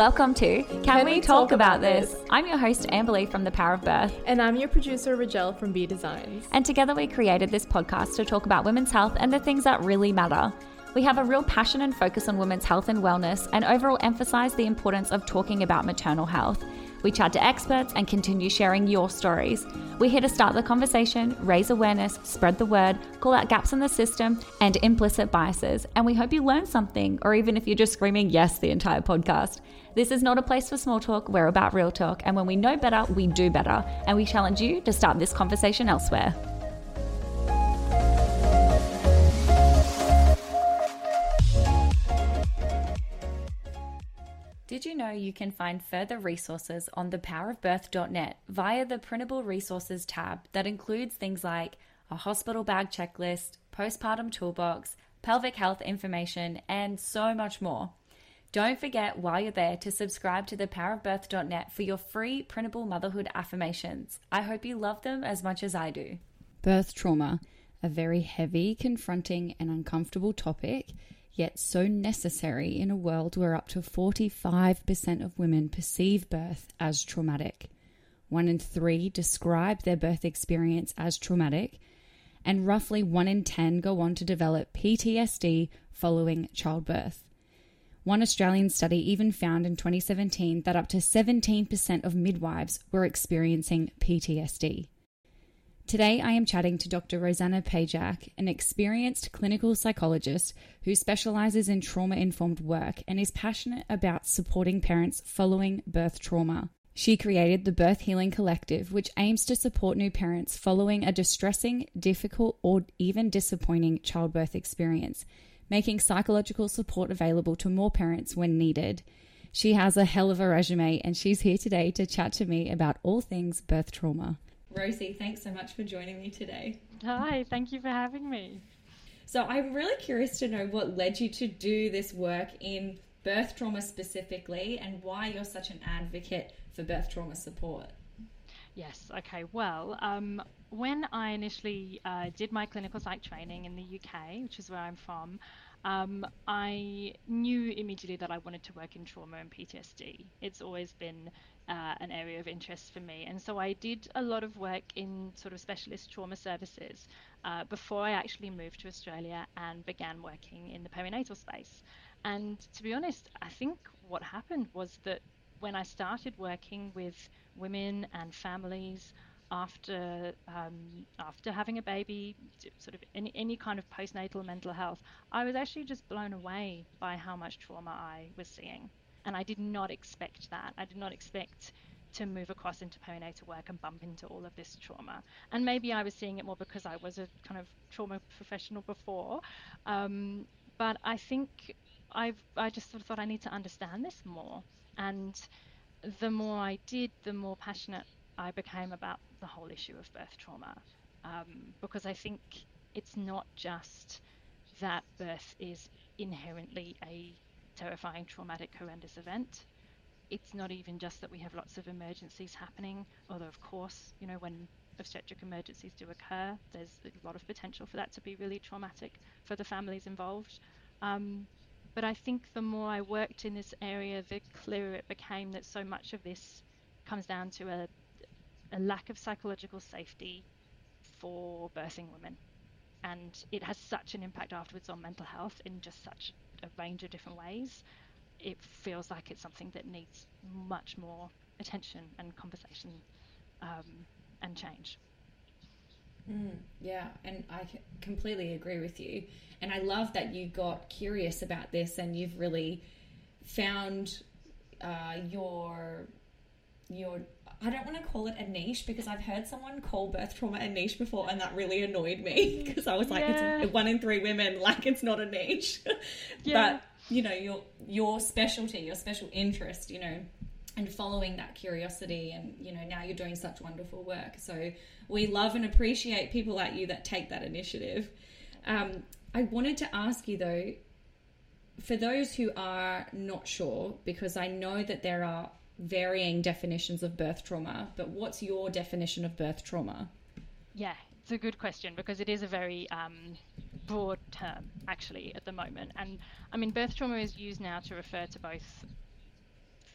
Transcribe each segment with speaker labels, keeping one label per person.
Speaker 1: Welcome to Can, Can we, we, Talk, talk about, about this? this? I'm your host, Amberly from The Power of Birth.
Speaker 2: And I'm your producer, Rajel from B Designs.
Speaker 1: And together we created this podcast to talk about women's health and the things that really matter. We have a real passion and focus on women's health and wellness, and overall emphasize the importance of talking about maternal health. We chat to experts and continue sharing your stories. We're here to start the conversation, raise awareness, spread the word, call out gaps in the system and implicit biases, and we hope you learn something, or even if you're just screaming yes the entire podcast. This is not a place for small talk, we're about real talk, and when we know better, we do better, and we challenge you to start this conversation elsewhere. Did you know you can find further resources on thepowerofbirth.net via the printable resources tab that includes things like a hospital bag checklist, postpartum toolbox, pelvic health information, and so much more? Don't forget while you're there to subscribe to thepowerofbirth.net for your free printable motherhood affirmations. I hope you love them as much as I do. Birth trauma, a very heavy, confronting, and uncomfortable topic yet so necessary in a world where up to 45% of women perceive birth as traumatic. One in three describe their birth experience as traumatic, and roughly one in 10 go on to develop PTSD following childbirth. One Australian study even found in 2017 that up to 17% of midwives were experiencing PTSD. Today, I am chatting to Dr. Rosanna Pajak, an experienced clinical psychologist who specializes in trauma informed work and is passionate about supporting parents following birth trauma. She created the Birth Healing Collective, which aims to support new parents following a distressing, difficult, or even disappointing childbirth experience, making psychological support available to more parents when needed. She has a hell of a resume, and she's here today to chat to me about all things birth trauma. Rosie, thanks so much for joining me today.
Speaker 3: Hi, thank you for having me.
Speaker 1: So, I'm really curious to know what led you to do this work in birth trauma specifically and why you're such an advocate for birth trauma support.
Speaker 3: Yes, okay. Well, um, when I initially uh, did my clinical psych training in the UK, which is where I'm from, um, I knew immediately that I wanted to work in trauma and PTSD. It's always been uh, an area of interest for me. And so I did a lot of work in sort of specialist trauma services uh, before I actually moved to Australia and began working in the perinatal space. And to be honest, I think what happened was that when I started working with women and families after um, after having a baby, sort of any, any kind of postnatal mental health, I was actually just blown away by how much trauma I was seeing. And I did not expect that. I did not expect to move across into perinatal work and bump into all of this trauma. And maybe I was seeing it more because I was a kind of trauma professional before. Um, but I think I've I just sort of thought I need to understand this more. And the more I did, the more passionate I became about the whole issue of birth trauma um, because I think it's not just that birth is inherently a terrifying, traumatic, horrendous event. It's not even just that we have lots of emergencies happening, although, of course, you know, when obstetric emergencies do occur, there's a lot of potential for that to be really traumatic for the families involved. Um, but I think the more I worked in this area, the clearer it became that so much of this comes down to a a lack of psychological safety for birthing women. And it has such an impact afterwards on mental health in just such a range of different ways. It feels like it's something that needs much more attention and conversation um, and change.
Speaker 1: Mm, yeah, and I completely agree with you. And I love that you got curious about this and you've really found uh, your your I don't want to call it a niche because I've heard someone call birth trauma a niche before, and that really annoyed me because I was like, yeah. it's one in three women, like it's not a niche. yeah. But you know, your your specialty, your special interest, you know, and following that curiosity, and you know, now you're doing such wonderful work. So we love and appreciate people like you that take that initiative. Um, I wanted to ask you though, for those who are not sure, because I know that there are varying definitions of birth trauma, but what's your definition of birth trauma?
Speaker 3: Yeah, it's a good question because it is a very um, broad term actually at the moment. And I mean, birth trauma is used now to refer to both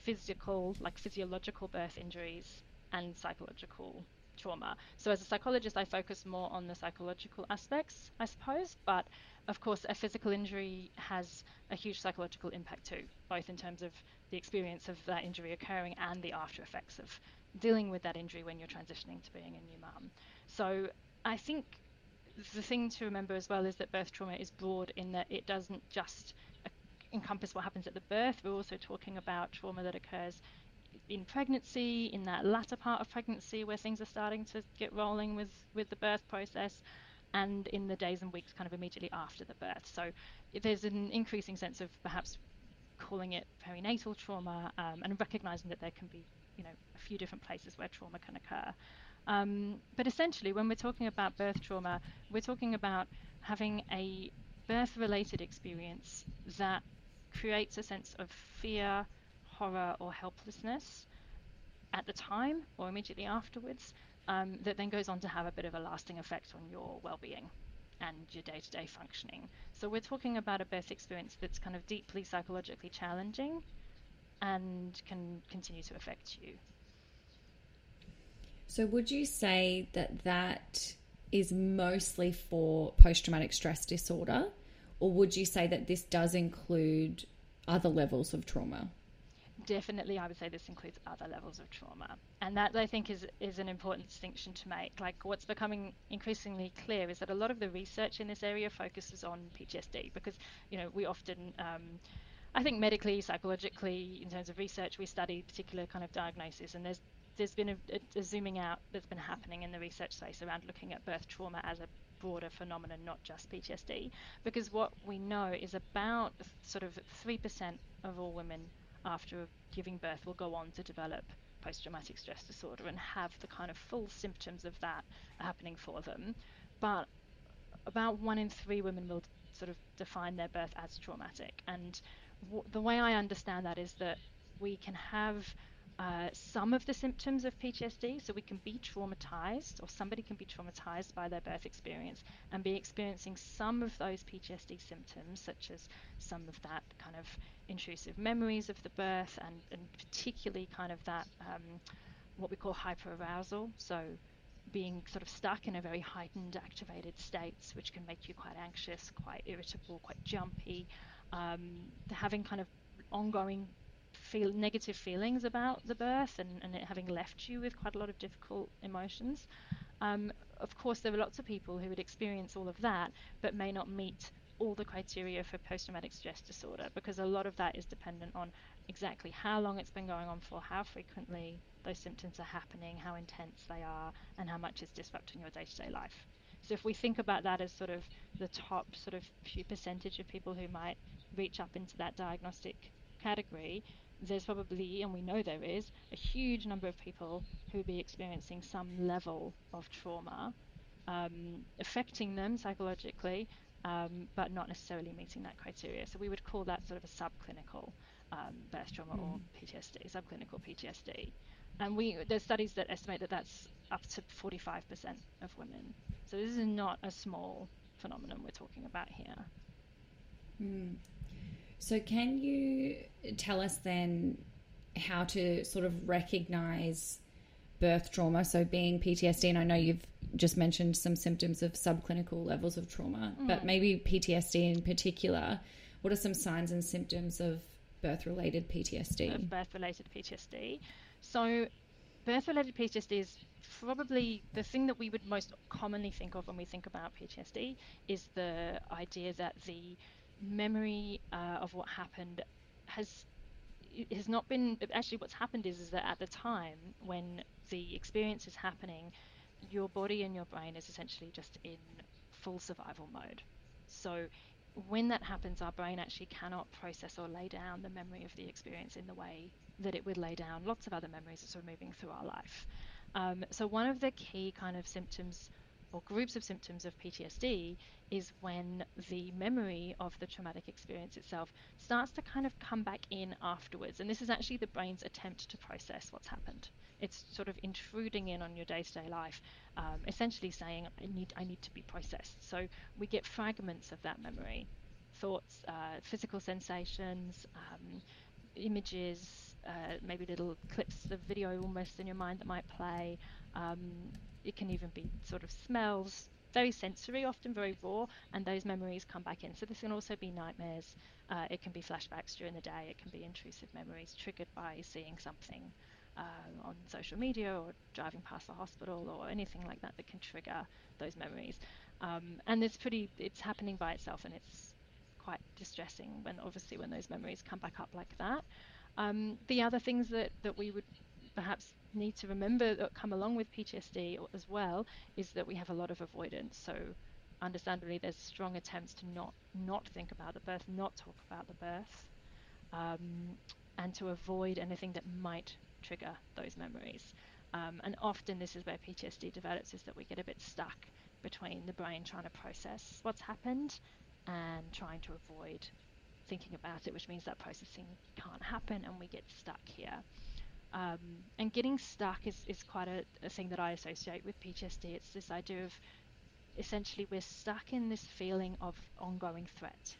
Speaker 3: physical, like physiological birth injuries and psychological trauma. So as a psychologist, I focus more on the psychological aspects, I suppose, but of course, a physical injury has a huge psychological impact too, both in terms of the experience of that injury occurring and the after effects of dealing with that injury when you're transitioning to being a new mum. So I think the thing to remember as well is that birth trauma is broad in that it doesn't just uh, encompass what happens at the birth. We're also talking about trauma that occurs in pregnancy, in that latter part of pregnancy where things are starting to get rolling with, with the birth process, and in the days and weeks kind of immediately after the birth. So there's an increasing sense of perhaps calling it perinatal trauma um, and recognizing that there can be, you know, a few different places where trauma can occur. Um, but essentially, when we're talking about birth trauma, we're talking about having a birth related experience that creates a sense of fear, horror, or helplessness at the time or immediately afterwards um, that then goes on to have a bit of a lasting effect on your well being and your day to day functioning. So, we're talking about a birth experience that's kind of deeply psychologically challenging and can continue to affect you.
Speaker 1: So, would you say that that is mostly for post traumatic stress disorder, or would you say that this does include other levels of trauma?
Speaker 3: Definitely, I would say this includes other levels of trauma, and that I think is is an important distinction to make. Like what's becoming increasingly clear is that a lot of the research in this area focuses on PTSD because you know we often um, I think medically, psychologically, in terms of research, we study particular kind of diagnosis and there's there's been a, a, a, zooming out that's been happening in the research space around looking at birth trauma as a broader phenomenon, not just PTSD, because what we know is about sort of 3% of all women after giving birth will go on to develop post traumatic stress disorder and have the kind of full symptoms of that happening for them. But about one in three women will sort of define their birth as traumatic. And w- the way I understand that is that we can have uh, some of the symptoms of PTSD. So we can be traumatized, or somebody can be traumatized by their birth experience and be experiencing some of those PTSD symptoms, such as some of that kind of intrusive memories of the birth, and, and particularly kind of that um, what we call hyperarousal. So being sort of stuck in a very heightened, activated states, which can make you quite anxious, quite irritable, quite jumpy, um, having kind of ongoing feel negative feelings about the birth and, and it having left you with quite a lot of difficult emotions. Um, of course, there are lots of people who would experience all of that but may not meet all the criteria for post traumatic stress disorder because a lot of that is dependent on exactly how long it's been going on for, how frequently those symptoms are happening, how intense they are, and how much it's disrupting your day to day life. So, if we think about that as sort of the top sort of few percentage of people who might reach up into that diagnostic category, there's probably, and we know there is, a huge number of people who be experiencing some level of trauma um, affecting them psychologically, um, but not necessarily meeting that criteria. So we would call that sort of a subclinical um, birth trauma mm. or PTSD, subclinical PTSD. And we there's studies that estimate that that's up to 45% of women. So this is not a small phenomenon we're talking about here.
Speaker 1: Mm. So, can you tell us then how to sort of recognize birth trauma? So, being PTSD, and I know you've just mentioned some symptoms of subclinical levels of trauma, mm. but maybe PTSD in particular. What are some signs and symptoms of birth related PTSD?
Speaker 3: Birth related PTSD. So, birth related PTSD is probably the thing that we would most commonly think of when we think about PTSD is the idea that the memory uh, of what happened has has not been actually what's happened is is that at the time when the experience is happening your body and your brain is essentially just in full survival mode. So when that happens our brain actually cannot process or lay down the memory of the experience in the way that it would lay down lots of other memories that are moving through our life. Um, so one of the key kind of symptoms or groups of symptoms of PTSD is when the memory of the traumatic experience itself starts to kind of come back in afterwards. And this is actually the brain's attempt to process what's happened. It's sort of intruding in on your day-to-day life, um, essentially saying, "I need, I need to be processed." So we get fragments of that memory, thoughts, uh, physical sensations, um, images, uh, maybe little clips of video almost in your mind that might play. Um, it can even be sort of smells, very sensory, often very raw, and those memories come back in. So this can also be nightmares. Uh, it can be flashbacks during the day. It can be intrusive memories triggered by seeing something uh, on social media or driving past the hospital or anything like that that can trigger those memories. Um, and it's pretty, it's happening by itself, and it's quite distressing when obviously when those memories come back up like that. Um, the other things that, that we would perhaps need to remember that come along with PTSD as well is that we have a lot of avoidance. So understandably, there's strong attempts to not not think about the birth, not talk about the birth, um, and to avoid anything that might trigger those memories. Um, and often this is where PTSD develops, is that we get a bit stuck between the brain trying to process what's happened and trying to avoid thinking about it, which means that processing can't happen and we get stuck here. Um, and getting stuck is, is quite a, a, thing that I associate with PTSD. It's this idea of essentially we're stuck in this feeling of ongoing threat.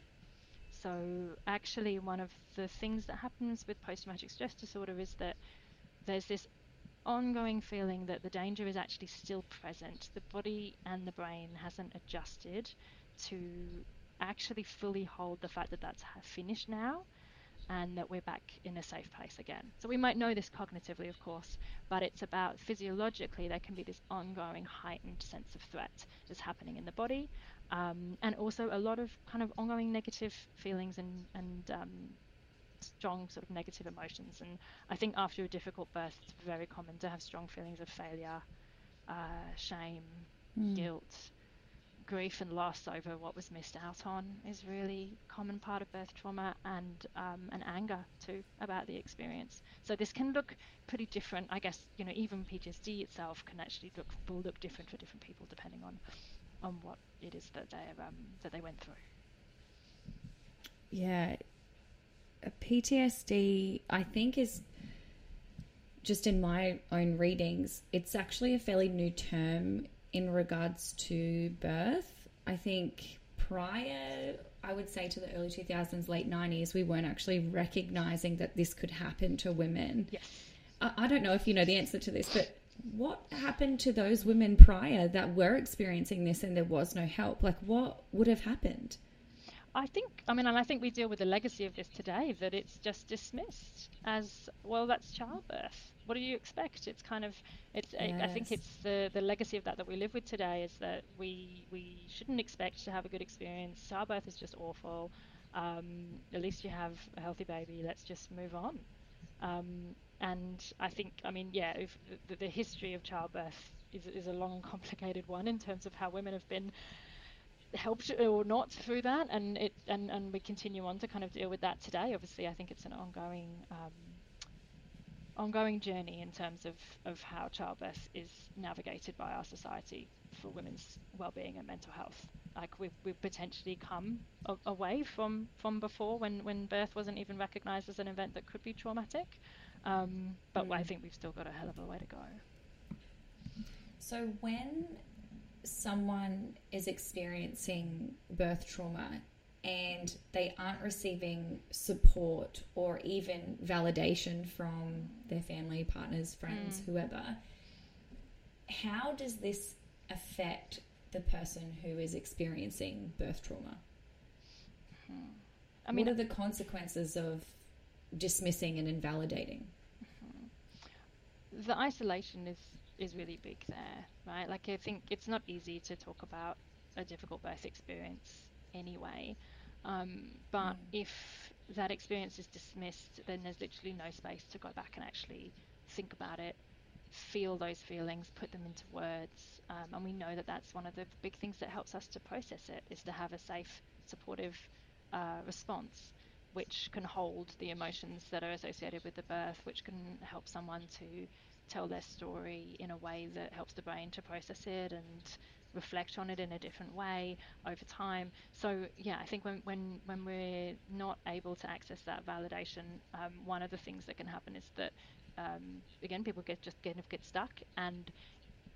Speaker 3: So, actually, one of the things that happens with post traumatic stress disorder is that there's this ongoing feeling that the danger is actually still present. The body and the brain hasn't adjusted to actually fully hold the fact that that's finished now and that we're back in a safe place again. So we might know this cognitively, of course, but it's about physiologically there can be this ongoing heightened sense of threat that's happening in the body, um, and also a lot of kind of ongoing negative feelings and and um, strong sort of negative emotions. And I think after a difficult birth, it's very common to have strong feelings of failure, uh, shame, mm. guilt, grief and loss over what was missed out on is really common part of birth trauma and um, anger too about the experience. So this can look pretty different i guess you know even ptsd itself can actually look will look different for different people depending on on what it is that they um, that they went through.
Speaker 1: Yeah. Ptsd i think is just in my own readings it's actually a fairly new term in regards to birth. I think prior, I would say to the early 2000s, late 90s, we weren't actually recognizing that this could happen to women.
Speaker 3: Yes.
Speaker 1: I, I don't know if you know the answer to this, but what happened to those women prior that were experiencing this and there was no help? Like, what would have happened?
Speaker 3: I think, I mean, and I think we deal with the legacy of this today that it's just dismissed as well. That's childbirth. What do you expect? It's kind of, it's. Yes. I, I, think it's the the legacy of that that we live with today is that we we shouldn't expect to have a good experience. Childbirth is just awful. Um, at least you have a healthy baby. Let's just move on. Um, and I think, I mean, yeah, if the, the history of childbirth is, is a long, complicated one in terms of how women have been helped or not through that, and it and, and we continue on to kind of deal with that today. Obviously, I think it's an ongoing um, ongoing journey in terms of, of how childbirth is navigated by our society for women's well-being and mental health. Like we've, we've potentially come a- away from, from before when, when birth wasn't even recognised as an event that could be traumatic. Um, but mm. I think we've still got a hell of a way to go.
Speaker 1: So when someone is experiencing birth trauma and they aren't receiving support or even validation from their family, partners, friends, mm. whoever, how does this affect the person who is experiencing birth trauma? Hmm. I mean, what are the consequences of dismissing and invalidating?
Speaker 3: Mm-hmm. The isolation is is really big there, right? Like I think it's not easy to talk about a difficult birth experience anyway. Um, but mm. if that experience is dismissed, then there's literally no space to go back and actually think about it, feel those feelings, put them into words. Um, and we know that that's one of the big things that helps us to process it is to have a safe, supportive uh, response, which can hold the emotions that are associated with the birth, which can help someone to tell their story in a way that helps the brain to process it and reflect on it in a different way over time. So yeah, I think when when when we're not able to access that validation, um, one of the things that can happen is that um, again people get just kind of get stuck, and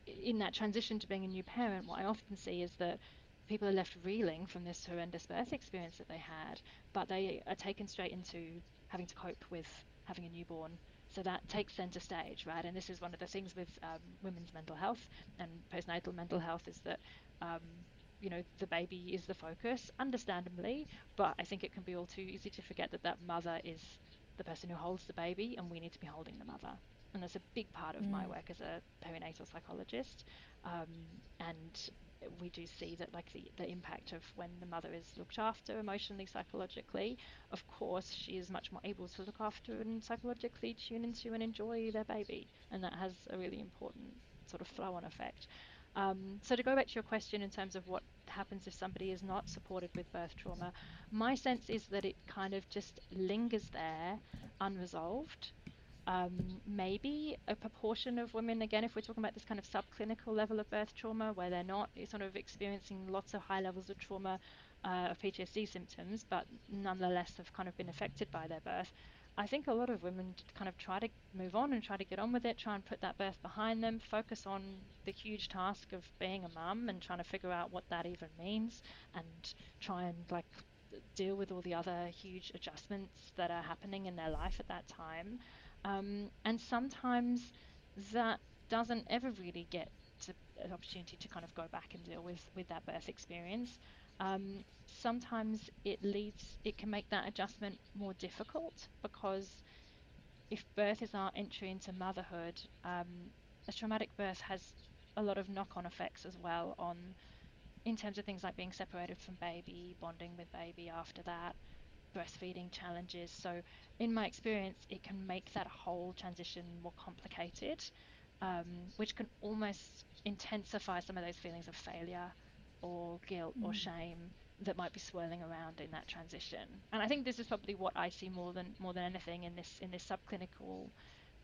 Speaker 3: in that transition to being a new parent, what I often see is that people are left reeling from this horrendous birth experience that they had, but they are taken straight into having to cope with having a newborn. So that takes center stage, right? And this is one of the things with um, women's mental health and postnatal mental health is that, um, you know, the baby is the focus, understandably, but I think it can be all too easy to forget that that mother is the person who holds the baby and we need to be holding the mother. And that's a big part of mm. my work as a perinatal psychologist. Um, and we do see that like the, the impact of when the mother is looked after emotionally psychologically. Of course she is much more able to look after and psychologically tune into and enjoy their baby and that has a really important sort of flow on effect. Um, so to go back to your question in terms of what happens if somebody is not supported with birth trauma my sense is that it kind of just lingers there unresolved um, maybe a proportion of women, again, if we're talking about this kind of subclinical level of birth trauma, where they're not sort of experiencing lots of high levels of trauma uh, of PTSD symptoms, but nonetheless have kind of been affected by their birth. I think a lot of women kind of try to move on and try to get on with it, try and put that birth behind them, focus on the huge task of being a mum and trying to figure out what that even means, and try and like deal with all the other huge adjustments that are happening in their life at that time. Um, and sometimes that doesn't ever really get to an opportunity to kind of go back and deal with, with that birth experience. Um, sometimes it leads, it can make that adjustment more difficult because if birth is our entry into motherhood, um, a traumatic birth has a lot of knock-on effects as well on in terms of things like being separated from baby, bonding with baby after that, breastfeeding challenges. So, in my experience, it can make that whole transition more complicated, um, which can almost intensify some of those feelings of failure or guilt mm. or shame that might be swirling around in that transition. And I think this is probably what I see more than more than anything in this in this subclinical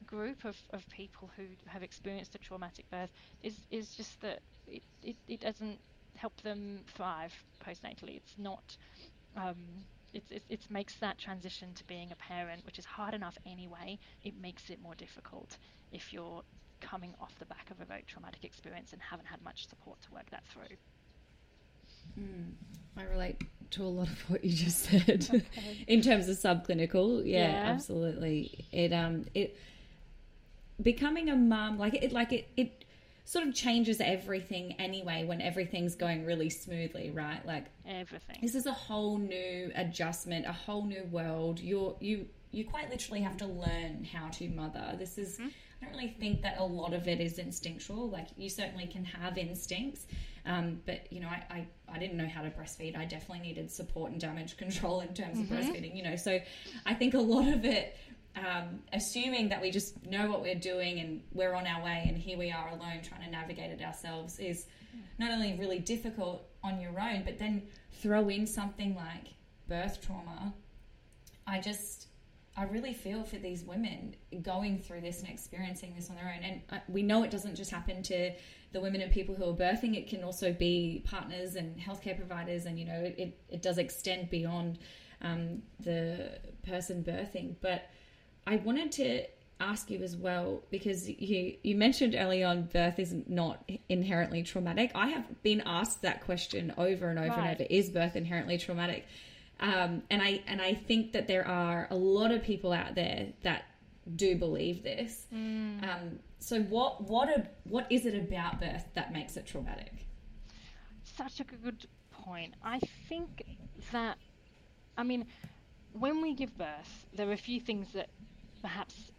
Speaker 3: group of, of people who have experienced a traumatic birth is is just that it, it, it doesn't help them thrive postnatally. It's not um, it, it makes that transition to being a parent, which is hard enough anyway, it makes it more difficult if you're coming off the back of a very traumatic experience and haven't had much support to work that through.
Speaker 1: Mm, I relate to a lot of what you just said okay. in terms of subclinical. Yeah, yeah, absolutely. It um it becoming a mum like it like it it sort of changes everything anyway when everything's going really smoothly, right? Like
Speaker 3: everything.
Speaker 1: This is a whole new adjustment, a whole new world. You're you you quite literally have to learn how to mother. This is mm-hmm. I don't really think that a lot of it is instinctual. Like you certainly can have instincts, um, but you know, I, I, I didn't know how to breastfeed. I definitely needed support and damage control in terms mm-hmm. of breastfeeding. You know, so I think a lot of it um, assuming that we just know what we're doing and we're on our way and here we are alone trying to navigate it ourselves is not only really difficult on your own, but then throw in something like birth trauma. I just, I really feel for these women going through this and experiencing this on their own. And we know it doesn't just happen to the women and people who are birthing, it can also be partners and healthcare providers. And, you know, it, it does extend beyond um, the person birthing. But I wanted to ask you as well because you you mentioned early on birth is not inherently traumatic. I have been asked that question over and over right. and over: Is birth inherently traumatic? Um, and I and I think that there are a lot of people out there that do believe this. Mm. Um, so what what a, what is it about birth that makes it traumatic?
Speaker 3: Such a good point. I think that I mean when we give birth, there are a few things that perhaps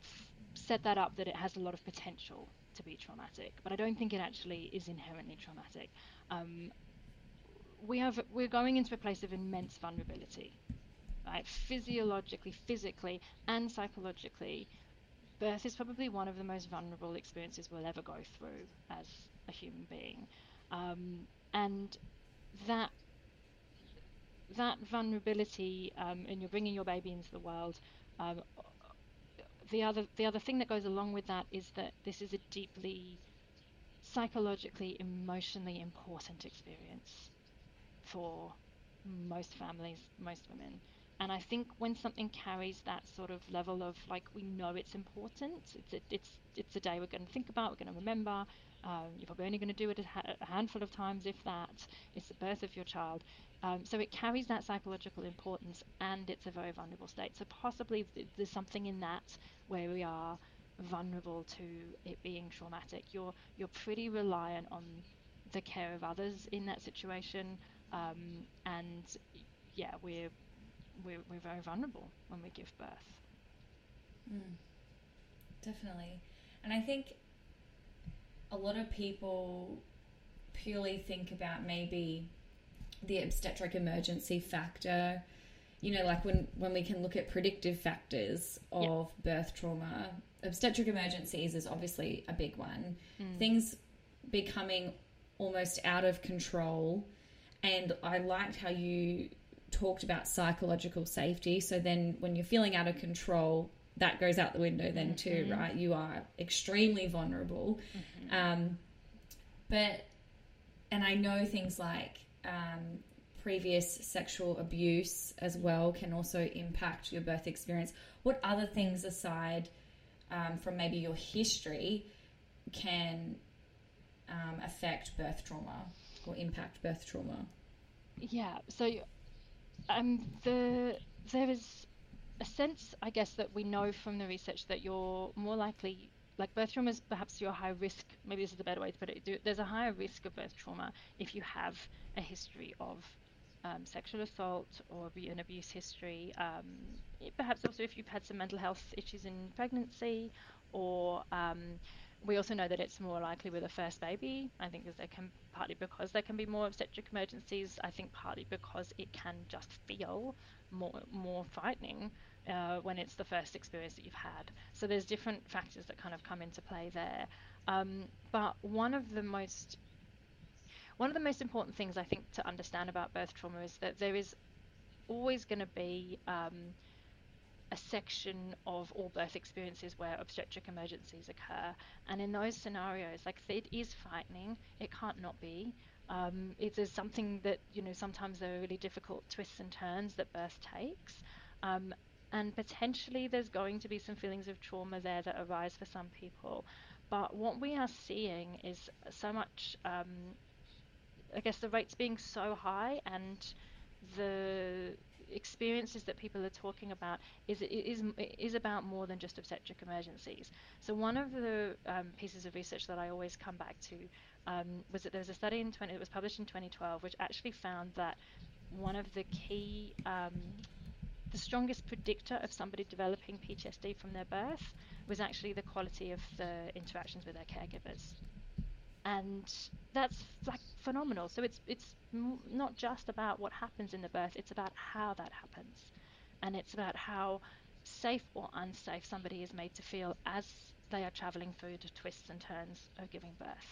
Speaker 3: set that up that it has a lot of potential to be traumatic, but I don't think it actually is inherently traumatic. Um, we have we're going into a place of immense vulnerability, right? Physiologically, physically, and psychologically, birth is probably one of the most vulnerable experiences we'll ever go through as a human being, um, and that that vulnerability, um, and you're bringing your baby into the world, um, the other the other thing that goes along with that is that this is a deeply psychologically emotionally important experience for most families most women. And i think when something carries that sort of level of like we know it's important it's a, it's it's a day we're going to think about we're going to remember Um, you're probably only going to do it a, ha- a, handful of times, if that. It's the birth of your child. Um, so it carries that psychological importance and it's a very vulnerable state. So possibly th- there's something in that where we are vulnerable to it being traumatic. You're you're pretty reliant on the care of others in that situation, um, and yeah, we're, we're we're very vulnerable when we give birth.
Speaker 1: Mm, definitely, and I think a lot of people purely think about maybe the obstetric emergency factor you know like when when we can look at predictive factors of birth trauma. Obstetric emergencies is obviously a big one. Mm. things becoming almost out of control. And i liked how you talked about psychological safety. So then when you're feeling out of control that goes out the window then too mm-hmm. right you are extremely vulnerable mm-hmm. um, but and i know things like um, previous sexual abuse as well can also impact your birth experience. What other things aside um, from maybe your history can um, affect birth trauma or impact birth trauma?
Speaker 3: Yeah, so um, the there is a sense, I guess, that we know from the research that you're more likely like birth trauma is perhaps your high risk maybe this is the better way to put it there's a higher risk of birth trauma if you have a history of um, sexual assault or an abuse history um, perhaps also if you've had some mental health issues in pregnancy or um, we also know that it's more likely with a first baby. I think there can partly because there can be more obstetric emergencies. I think partly because it can just feel more more frightening uh, when it's the first experience that you've had. So there's different factors that kind of come into play there. Um, but one of the most one of the most important things I think to understand about birth trauma is that there is always going to be um, a section of all birth experiences where obstetric emergencies occur, and in those scenarios, like it is frightening, it can't not be. Um, it is something that you know sometimes there are really difficult twists and turns that birth takes, um, and potentially there's going to be some feelings of trauma there that arise for some people. But what we are seeing is so much, um, I guess, the rates being so high and the experiences that people are talking about is is is about more than just obstetric emergencies. So one of the um, pieces of research that I always come back to um, was that there was a study in 20, it was published in 2012 which actually found that one of the key um, the strongest predictor of somebody developing PTSD from their birth was actually the quality of the interactions with their caregivers. And that's like phenomenal. So it's it's not just about what happens in the birth; it's about how that happens, and it's about how safe or unsafe somebody is made to feel as they are traveling through the twists and turns of giving birth.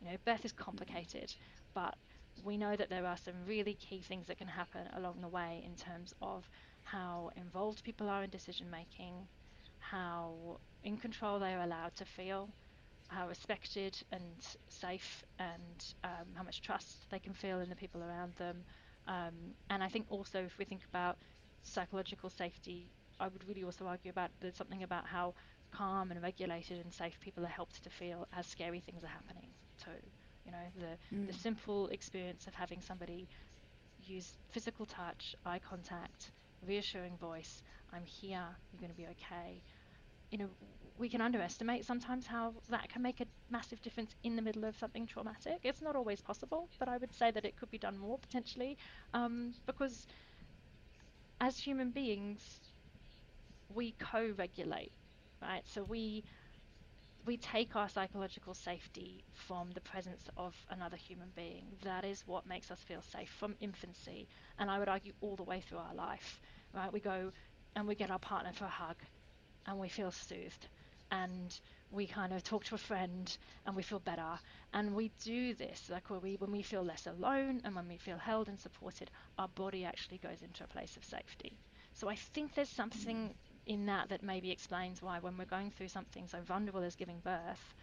Speaker 3: You know, birth is complicated, but we know that there are some really key things that can happen along the way in terms of how involved people are in decision making, how in control they are allowed to feel, how respected and safe, and um, how much trust they can feel in the people around them. Um, and I think also if we think about psychological safety, I would really also argue about there's something about how calm and regulated and safe people are helped to feel as scary things are happening too. You know, the mm. the simple experience of having somebody use physical touch, eye contact, reassuring voice, I'm here, you're going to be okay. You know, we can underestimate sometimes how that can make a massive difference in the middle of something traumatic. It's not always possible, but I would say that it could be done more potentially um, because as human beings, we co regulate, right? So we we take our psychological safety from the presence of another human being. That is what makes us feel safe from infancy, and I would argue all the way through our life. Right? We go and we get our partner for a hug, and we feel soothed, and we kind of talk to a friend, and we feel better. And we do this like when we when we feel less alone, and when we feel held and supported, our body actually goes into a place of safety. So I think there's something in that that maybe explains why when we're going through something so vulnerable as giving birth,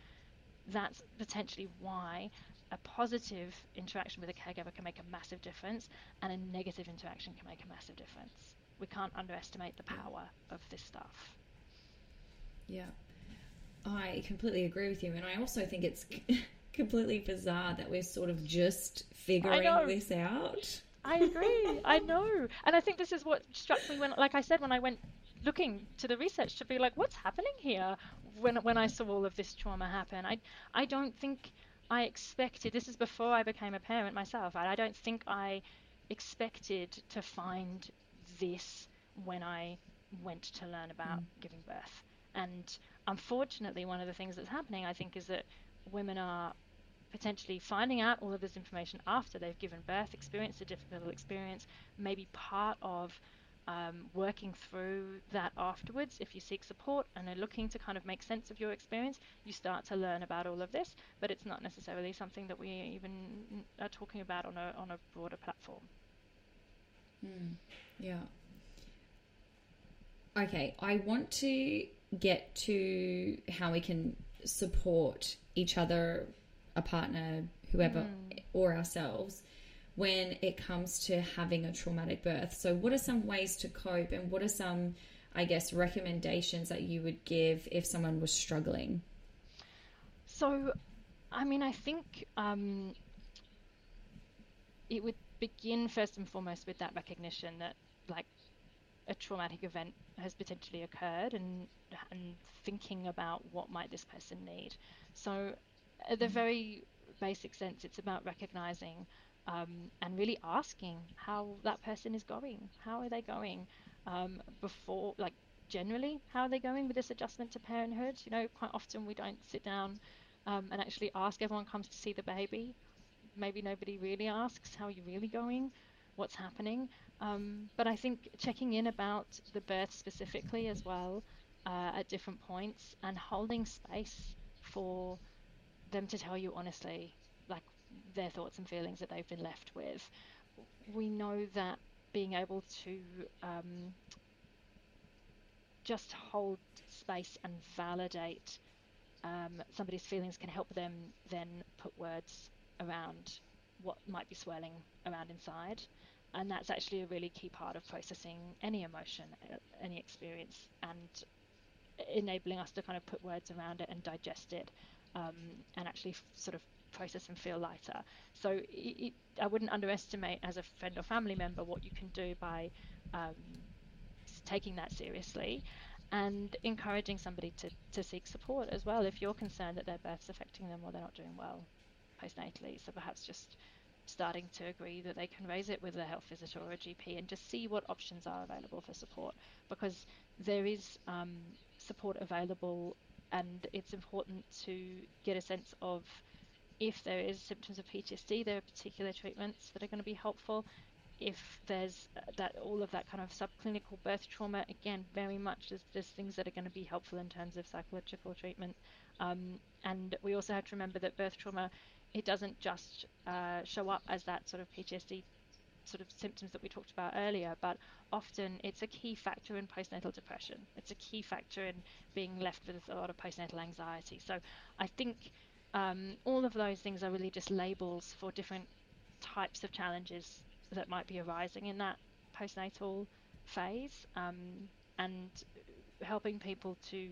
Speaker 3: that's potentially why a positive interaction with a caregiver can make a massive difference and a negative interaction can make a massive difference. We can't underestimate the power of this stuff.
Speaker 1: Yeah. I completely agree with you and I also think it's completely bizarre that we're sort of just figuring this out.
Speaker 3: I agree. I know. And I think this is what struck me when, like I said, when I went looking to the research to be like, what's happening here? When when I saw all of this trauma happen, I I don't think I expected. This is before I became a parent myself. I, I don't think I expected to find this when I went to learn about mm. giving birth. And unfortunately, one of the things that's happening, I think, is that women are potentially finding out all of this information after they've given birth, experienced a difficult experience, maybe part of um, working through that afterwards. If you seek support and are looking to kind of make sense of your experience, you start to learn about all of this, but it's not necessarily something that we even are talking about on a, on a broader platform.
Speaker 1: Mm, yeah. Okay, I want to get to how we can support each other, a partner, whoever, mm. or ourselves when it comes to having a traumatic birth. So, what are some ways to cope, and what are some, I guess, recommendations that you would give if someone was struggling?
Speaker 3: So, I mean, I think um, it would begin first and foremost with that recognition that, like, a traumatic event has potentially occurred and and thinking about what might this person need. So, at the mm. very basic sense, it's about recognizing um, and really asking how that person is going. How are they going um, before, like generally, how are they going with this adjustment to parenthood? You know, quite often we don't sit down um, and actually ask. Everyone comes to see the baby. Maybe nobody really asks how are you really going, what's happening. Um, but I think checking in about the birth specifically as well uh, at different points and holding space for them to tell you honestly like their thoughts and feelings that they've been left with. We know that being able to um, just hold space and validate um, somebody's feelings can help them then put words around what might be swirling around inside. And that's actually a really key part of processing any emotion, any experience, and enabling us to kind of put words around it and digest it um, and actually sort of process and feel lighter. So it, it, I wouldn't underestimate as a friend or family member what you can do by um, taking that seriously and encouraging somebody to, to seek support as well if you're concerned that their birth's affecting them or they're not doing well postnatally. So perhaps just starting to agree that they can raise it with a health visitor or a GP and just see what options are available for support because there is um, support available and it's important to get a sense of if there is symptoms of PTSD, there are particular treatments that are going to be helpful. If there's uh, that all of that kind of subclinical birth trauma, again, very much there's, there's things that are going to be helpful in terms of psychological treatment. Um, and we also have to remember that birth trauma, it doesn't just uh, show up as that sort of PTSD sort of symptoms that we talked about earlier, but often it's a key factor in postnatal depression. It's a key factor in being left with a lot of postnatal anxiety. So I think um, all of those things are really just labels for different types of challenges that might be arising in that postnatal phase um, and helping people to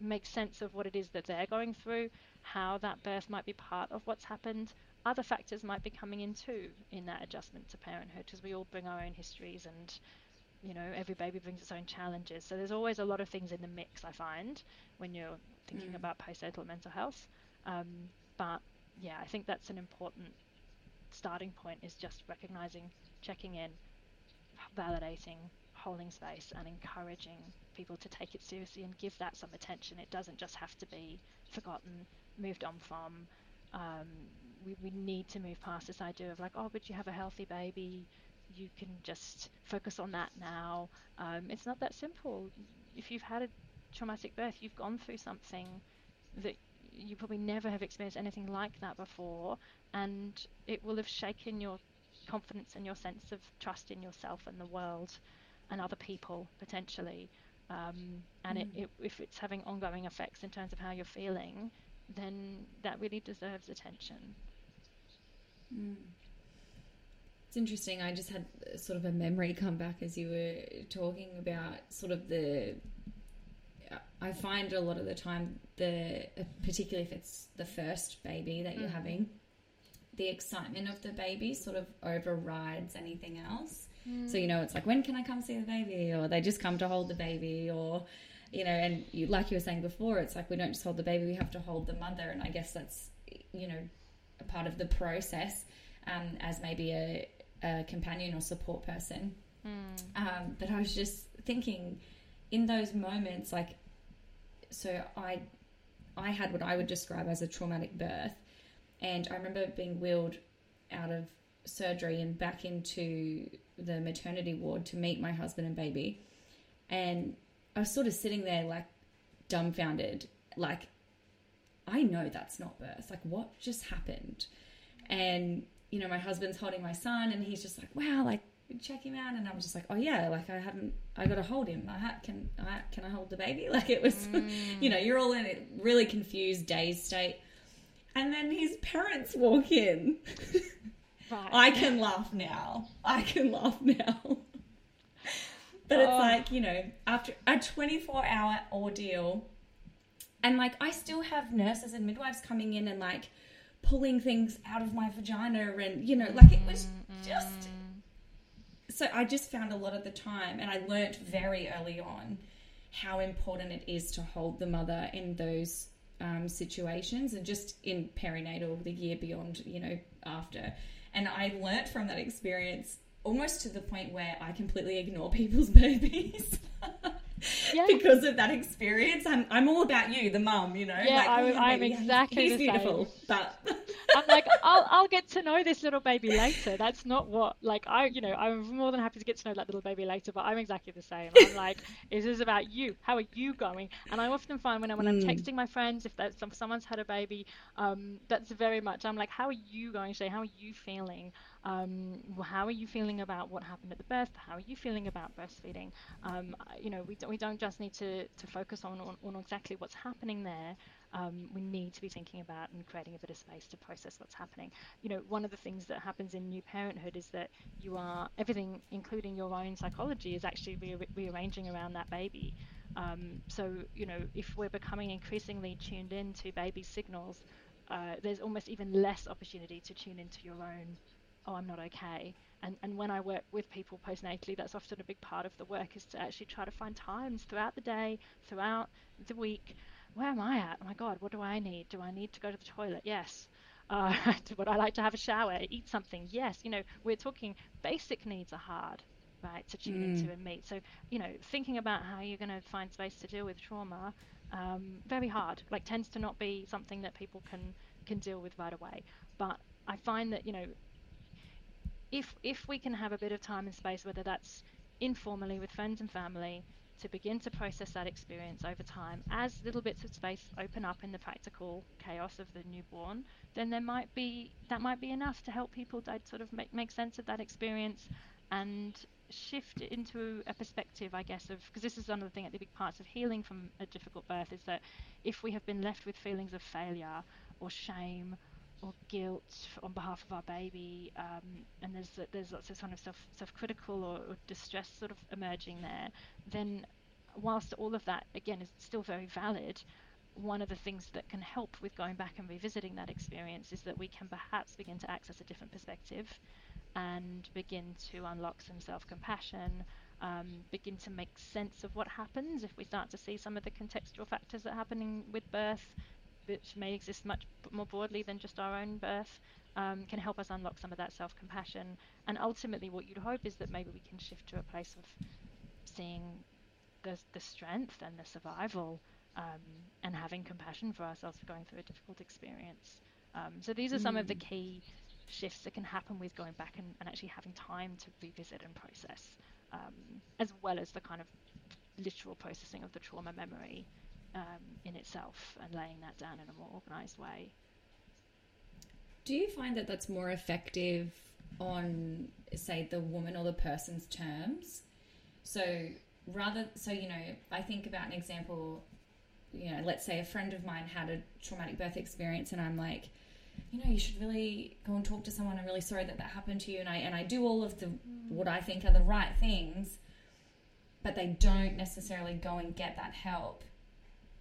Speaker 3: make sense of what it is that they're going through, how that birth might be part of what's happened. Other factors might be coming in too in that adjustment to parenthood because we all bring our own histories and you know every baby brings its own challenges so there's always a lot of things in the mix i find when you're thinking mm. about postnatal mental health. Um, but yeah, I think that's an important starting point is just recognizing, checking in, validating, holding space, and encouraging people to take it seriously and give that some attention. It doesn't just have to be forgotten, moved on from. Um, we, we need to move past this idea of like, oh, but you have a healthy baby, you can just focus on that now. Um, it's not that simple. If you've had a traumatic birth, you've gone through something that you probably never have experienced anything like that before, and it will have shaken your confidence and your sense of trust in yourself and the world and other people potentially. Um, and mm. it, it, if it's having ongoing effects in terms of how you're feeling, then that really deserves attention.
Speaker 1: Mm. It's interesting. I just had sort of a memory come back as you were talking about sort of the I find a lot of the time the particularly if it's the first baby that you're
Speaker 3: Mm.
Speaker 1: having, the excitement of the baby sort of overrides anything else. So you know, it's like when can I come see the baby, or they just come to hold the baby, or you know, and you, like you were saying before, it's like we don't just hold the baby, we have to hold the mother, and I guess that's you know a part of the process um, as maybe a, a companion or support person. Um, but I was just thinking in those moments, like, so I, I had what I would describe as a traumatic birth, and I remember being wheeled out of surgery and back into the maternity ward to meet my husband and baby, and I was sort of sitting there like dumbfounded, like, I know that's not birth. Like, what just happened? And you know, my husband's holding my son, and he's just like, "Wow, like check him out." And I'm just like, "Oh yeah, like I haven't, I got to hold him. I ha- can, I can I hold the baby?" Like it was, you know, you're all in a really confused, dazed state. And then his parents walk in.
Speaker 3: Right.
Speaker 1: I can laugh now. I can laugh now. but it's
Speaker 3: Oh.
Speaker 1: like, you know, after a 24 hour ordeal, and like I still have nurses and midwives coming in and like pulling things out of my vagina, and you know, like it was just. So I just found a lot of the time, and I learnt very early on how important it is to hold the mother in those um, situations and just in perinatal, the year beyond, you know, after. And I learnt from that experience almost to the point where I completely ignore people's babies.
Speaker 3: Yeah.
Speaker 1: because of that experience, I'm, I'm all about you, the mum, you know.
Speaker 3: Yeah,
Speaker 1: like,
Speaker 3: I'm-
Speaker 1: yeah,
Speaker 3: I'm exactly
Speaker 1: he's
Speaker 3: the
Speaker 1: beautiful,
Speaker 3: same.
Speaker 1: but
Speaker 3: I'm like, I'll, I'll get to know this little baby later. That's not what, like, I, you know, I'm more than happy to get to know that little baby later, but I'm exactly the same. I'm like, is this about you? How are you going? And I often find when, I, when I'm texting my friends, if that's, if someone's had a baby, um, that's very much, I'm like, how are you going today? How are you feeling? Um, how are you feeling about what happened at the birth? How are you feeling about breastfeeding? Um, you know, we don't, we don't just need to, to focus on, on, on exactly what's happening there. Um, we need to be thinking about and creating a bit of space to process what's happening. You know, one of the things that happens in new parenthood is that you are everything, including your own psychology, is actually re- rearranging around that baby. Um, so, you know, if we're becoming increasingly tuned in to baby signals, uh, there's almost even less opportunity to tune into your own oh, I'm not okay. And, and when I work with people postnatally, that's often a big part of the work is to actually try to find times throughout the day, throughout the week. Where am I at? Oh my God, what do I need? Do I need to go to the toilet? Yes. Uh, would I like to have a shower? Eat something? Yes. You know, we're talking basic needs are hard, right, to tune into and meet. So, you know, thinking about how you're going to find space to deal with trauma, um, very hard. Like tends to not be something that people can can deal with right away. But I find that you know if if we can have a bit of time and space, whether that's informally with friends and family, to begin to process that experience over time, as little bits of space open up in the practical chaos of the newborn, then there might be that might be enough to help people to sort of make make sense of that experience and shift into a perspective, I guess, of because this is one of the thing, the big parts of healing from a difficult birth is that if we have been left with feelings of failure or shame or guilt on behalf of our baby, um, and there's there's lots of kind of self self critical or, or distress sort of emerging there, then whilst all of that again is still very valid, one of the things that can help with going back and revisiting that experience is that we can perhaps begin to access a different perspective and begin to unlock some self compassion. Um, begin to make sense of what happens if we start to see some of the contextual factors that are happening with birth, which may exist much more broadly than just our own birth, um, can help us unlock some of that self compassion. And ultimately, what you'd hope is that maybe we can shift to a place of seeing the, the strength and the survival um, and having compassion for ourselves for going through a difficult experience. Um, so, these are some of the key shifts that can happen with going back and, and actually having time to revisit and process, um, as well as the kind of literal processing of the trauma memory um, in itself and laying that down in a more organized way.
Speaker 1: Do you find that that's more effective on, say, the woman or the person's terms? So rather, so you know, I think about an example. You know, let's say a friend of mine had a traumatic birth experience, and I'm like, you know, you should really go and talk to someone. I'm really sorry that that happened to you, and I and I do all of the what I think are the right things, but they don't necessarily go and get that help.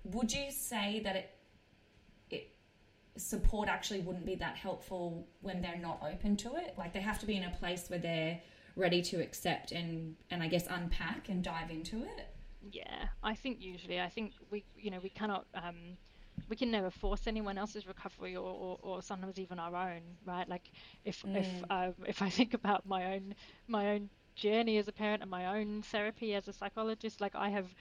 Speaker 1: Would you say that it it support actually wouldn't be that helpful when they're not open to it? Like they have to be in a place where they're ready to accept and and I guess unpack and dive into it.
Speaker 3: Yeah, I think usually I think we you know we cannot um, we can never force anyone else's recovery or, or, or sometimes even our own right like if mm. if um, if I think about my own my own journey as a parent and my own therapy as a psychologist like I have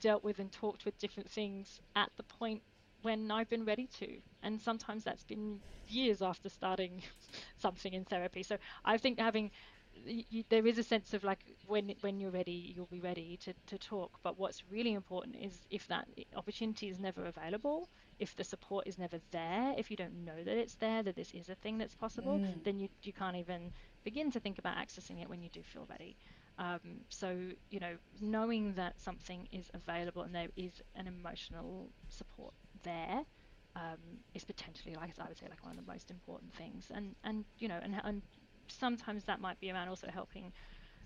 Speaker 3: dealt with and talked with different things at the point when I've been ready to. And sometimes that's been years after starting something in therapy. So I think having you, there is a sense of like when when you're ready, you'll be ready to, to talk. But what's really important is if that opportunity is never available, if the support is never there, if you don't know that it's there, that this is a thing that's possible, mm. then you you can't even begin to think about accessing it when you do feel ready. Um, so, you know, knowing that something is available and there is an emotional support there um, is potentially, like I would say, like one of the most important things. And, and you know, and, and sometimes that might be around also helping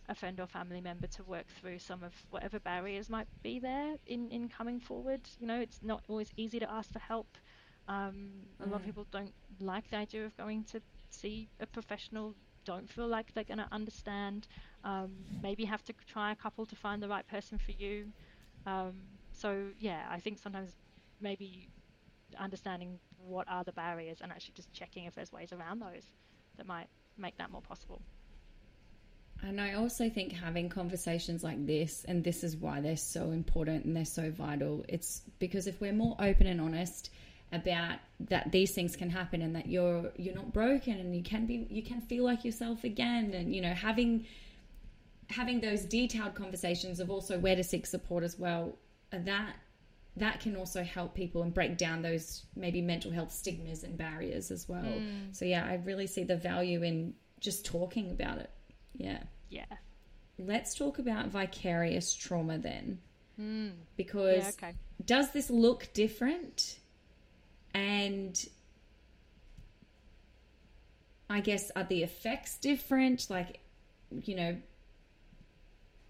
Speaker 3: a friend or family member to work through some of whatever barriers might be there in, in coming forward. You know, it's not always easy to ask for help. Um, a lot of mm. people don't like the idea of going to see a professional don't feel like they're going to understand. Um, maybe have to try a couple to find the right person for you. Um, so yeah, I think sometimes maybe understanding what are the barriers and actually just checking if there's ways around those that might make that more possible.
Speaker 1: And I also think having conversations like this, and this is why they're so important and they're so vital, it's because if we're more open and honest about that these things can happen and that you're you're not broken and you can be you can feel like yourself again and you know having having those detailed conversations of also where to seek support as well that that can also help people and break down those maybe mental health stigmas and barriers as well mm. so yeah i really see the value in just talking about it yeah
Speaker 3: yeah
Speaker 1: let's talk about vicarious trauma then
Speaker 3: mm.
Speaker 1: because
Speaker 3: yeah, okay.
Speaker 1: does this look different and I guess are the effects different? Like, you know,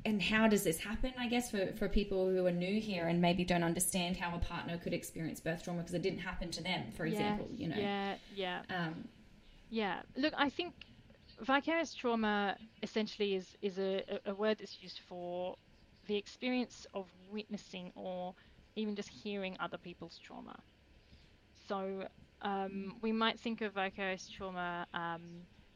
Speaker 1: and how does this happen? I guess for, for people who are new here and maybe don't understand how a partner could experience birth trauma because it didn't happen to them, for example, you know.
Speaker 3: Yeah, yeah.
Speaker 1: Um,
Speaker 3: yeah. Look, I think vicarious trauma essentially is is a, a word that's used for the experience of witnessing or even just hearing other people's trauma. So um, we might think of vicarious trauma um,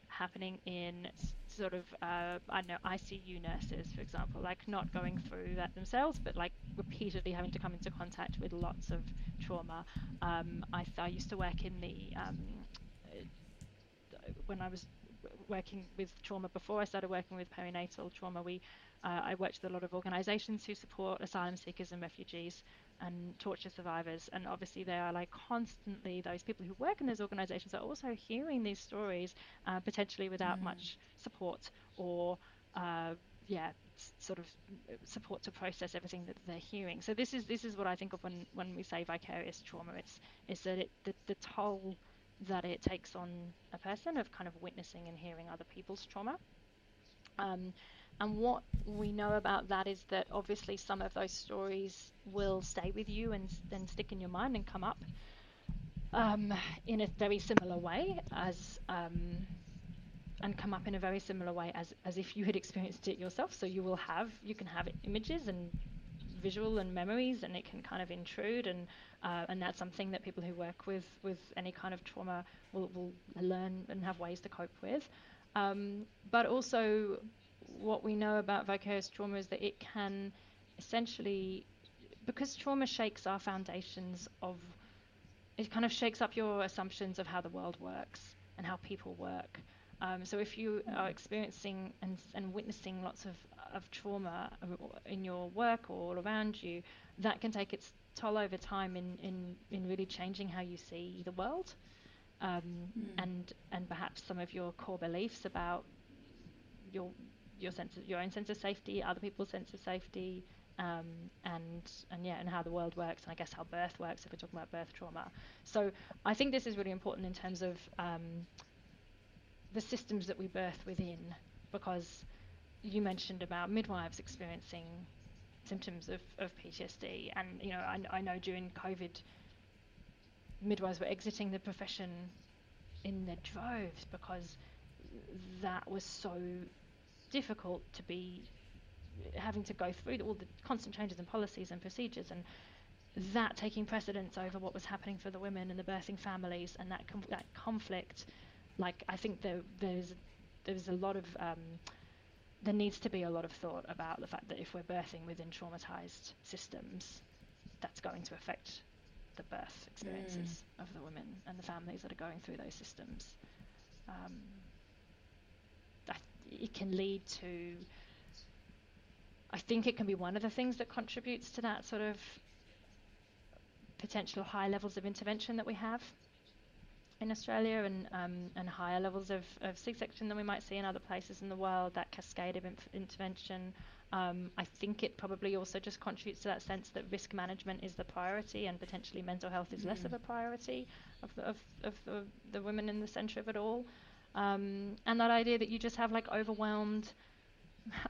Speaker 3: happening in sort of uh, I know ICU nurses, for example, like not going through that themselves, but like repeatedly having to come into contact with lots of trauma. Um, I, I, used to work in the um, when I was working with trauma before I started working with perinatal trauma. We uh, I worked with a lot of organisations who support asylum seekers and refugees and torture survivors. And obviously, they are like constantly, those people who work in those organizations are also hearing these stories, uh, potentially without mm. much support or, uh, yeah, sort of support to process everything that they're hearing. So this is this is what I think of when, when we say vicarious trauma. It's is that it the, the toll that it takes on a person of kind of witnessing and hearing other people's trauma. Um, and what we know about that is that obviously some of those stories will stay with you and then stick in your mind and come up um, in a very similar way as um, and come up in a very similar way as, as if you had experienced it yourself. So you will have you can have images and visual and memories, and it can kind of intrude, and uh, and that's something that people who work with with any kind of trauma will, will learn and have ways to cope with. Um, but also what we know about vicarious trauma is that it can essentially, because trauma shakes our foundations of, it kind of shakes up your assumptions of how the world works and how people work. Um, so if you are experiencing and, and witnessing lots of, of trauma in your work or all around you, that can take its toll over time in, in, in really changing how you see the world. Um, mm. and and perhaps some of your core beliefs about your your sense of, your own sense of safety, other people's sense of safety, um, and and yeah, and how the world works, and I guess how birth works if we're talking about birth trauma. So I think this is really important in terms of um, the systems that we birth within, because you mentioned about midwives experiencing symptoms of, of PTSD. And, you know, I, I know during COVID, midwives were exiting the profession in their droves because that was so difficult to be having to go through all the constant changes in policies and procedures and that taking precedence over what was happening for the women and the birthing families and that com- that conflict like I think there there's there's a lot of um, there needs to be a lot of thought about the fact that if we're birthing within traumatized systems that's going to affect the birth experiences mm. of the women and the families that are going through those systems um, it can lead to I think it can be one of the things that contributes to that sort of potential high levels of intervention that we have in Australia and um, and higher levels of, of C-section than we might see in other places in the world, that cascade of inf- intervention. Um, I think it probably also just contributes to that sense that risk management is the priority and potentially mental health is mm. less of a priority of the, of, of the, the women in the centre of it all. Um, and that idea that you just have like overwhelmed,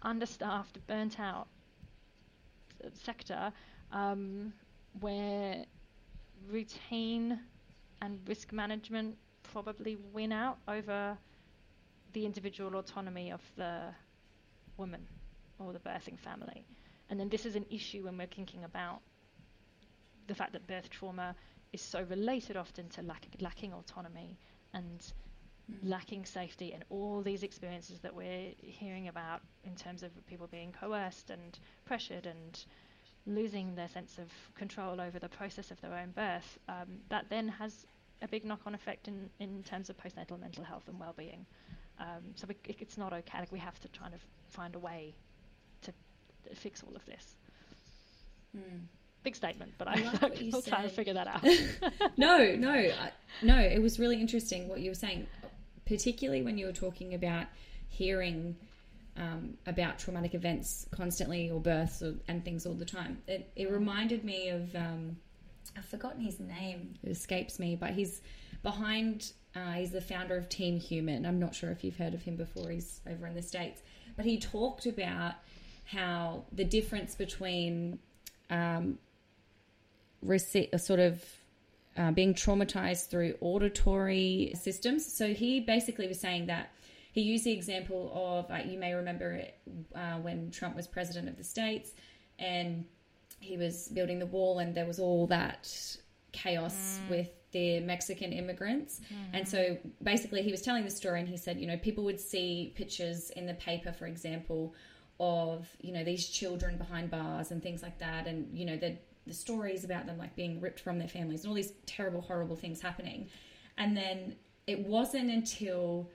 Speaker 3: understaffed, burnt out sector um, where routine and risk management probably win out over the individual autonomy of the woman or the birthing family. And then this is an issue when we're thinking about the fact that birth trauma is so related often to lack, lacking autonomy and. Lacking safety and all these experiences that we're hearing about in terms of people being coerced and pressured and losing their sense of control over the process of their own birth, um, that then has a big knock-on effect in, in terms of postnatal mental health and well-being. Um, so we, it's not okay. Like we have to try to find a way to fix all of this. Mm. Big statement, but I, I am trying to figure that out.
Speaker 1: no, no, I, no. It was really interesting what you were saying, particularly when you were talking about hearing um, about traumatic events constantly or births or, and things all the time. It, it reminded me of um, I've forgotten his name. It escapes me, but he's behind. Uh, he's the founder of Team Human. I'm not sure if you've heard of him before. He's over in the states, but he talked about how the difference between um, receipt, sort of uh, being traumatized through auditory systems. So he basically was saying that he used the example of uh, you may remember it uh, when Trump was president of the states and he was building the wall and there was all that chaos mm. with the Mexican immigrants. Mm-hmm. And so basically he was telling the story and he said, you know, people would see pictures in the paper, for example, of, you know, these children behind bars and things like that. And, you know, the, the stories about them like being ripped from their families and all these terrible, horrible things happening. And then it wasn't until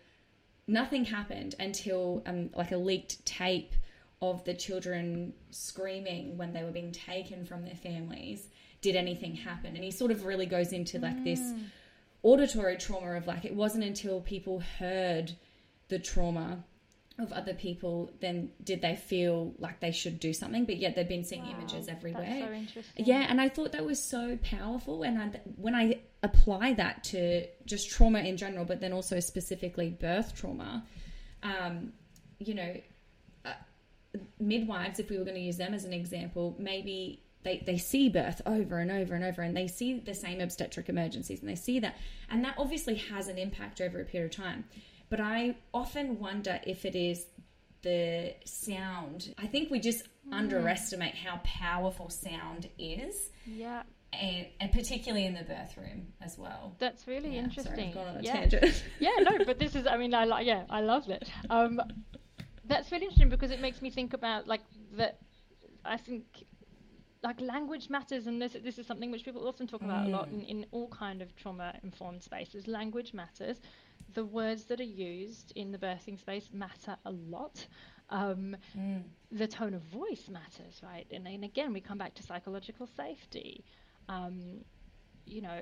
Speaker 1: nothing happened until um, like a leaked tape of the children screaming when they were being taken from their families did anything happen and he sort of really goes into like mm. this auditory trauma of like it wasn't until people heard the trauma of other people then did they feel like they should do something? But yet they've been seeing wow, images everywhere.
Speaker 3: so
Speaker 1: yeah and i thought that was so powerful and I, when i apply that to just trauma in general but then also specifically birth trauma um, you know uh, midwives if we were going to use them as an example maybe they, they see birth over and over and over and they see the same obstetric emergencies and they see that and that obviously has an impact over a period of time but I often wonder if it is the sound. I think we just mm. underestimate how powerful sound is.
Speaker 3: Yeah.
Speaker 1: And, and particularly in the birth room as well.
Speaker 3: That's really
Speaker 1: yeah,
Speaker 3: interesting.
Speaker 1: Sorry, I've
Speaker 3: yeah.
Speaker 1: tangent.
Speaker 3: yeah, no, but this is. I mean, I like. Yeah, I love it. Um, that's really interesting because it makes me think about like that. I think like language matters, and this this is something which people often talk about mm. a lot mm. in, in all kind of trauma informed spaces. Language matters, the words that are used in the birthing space matter a lot. Um, mm. The tone of voice matters, right? And then again, we come back to psychological safety. Um, you know,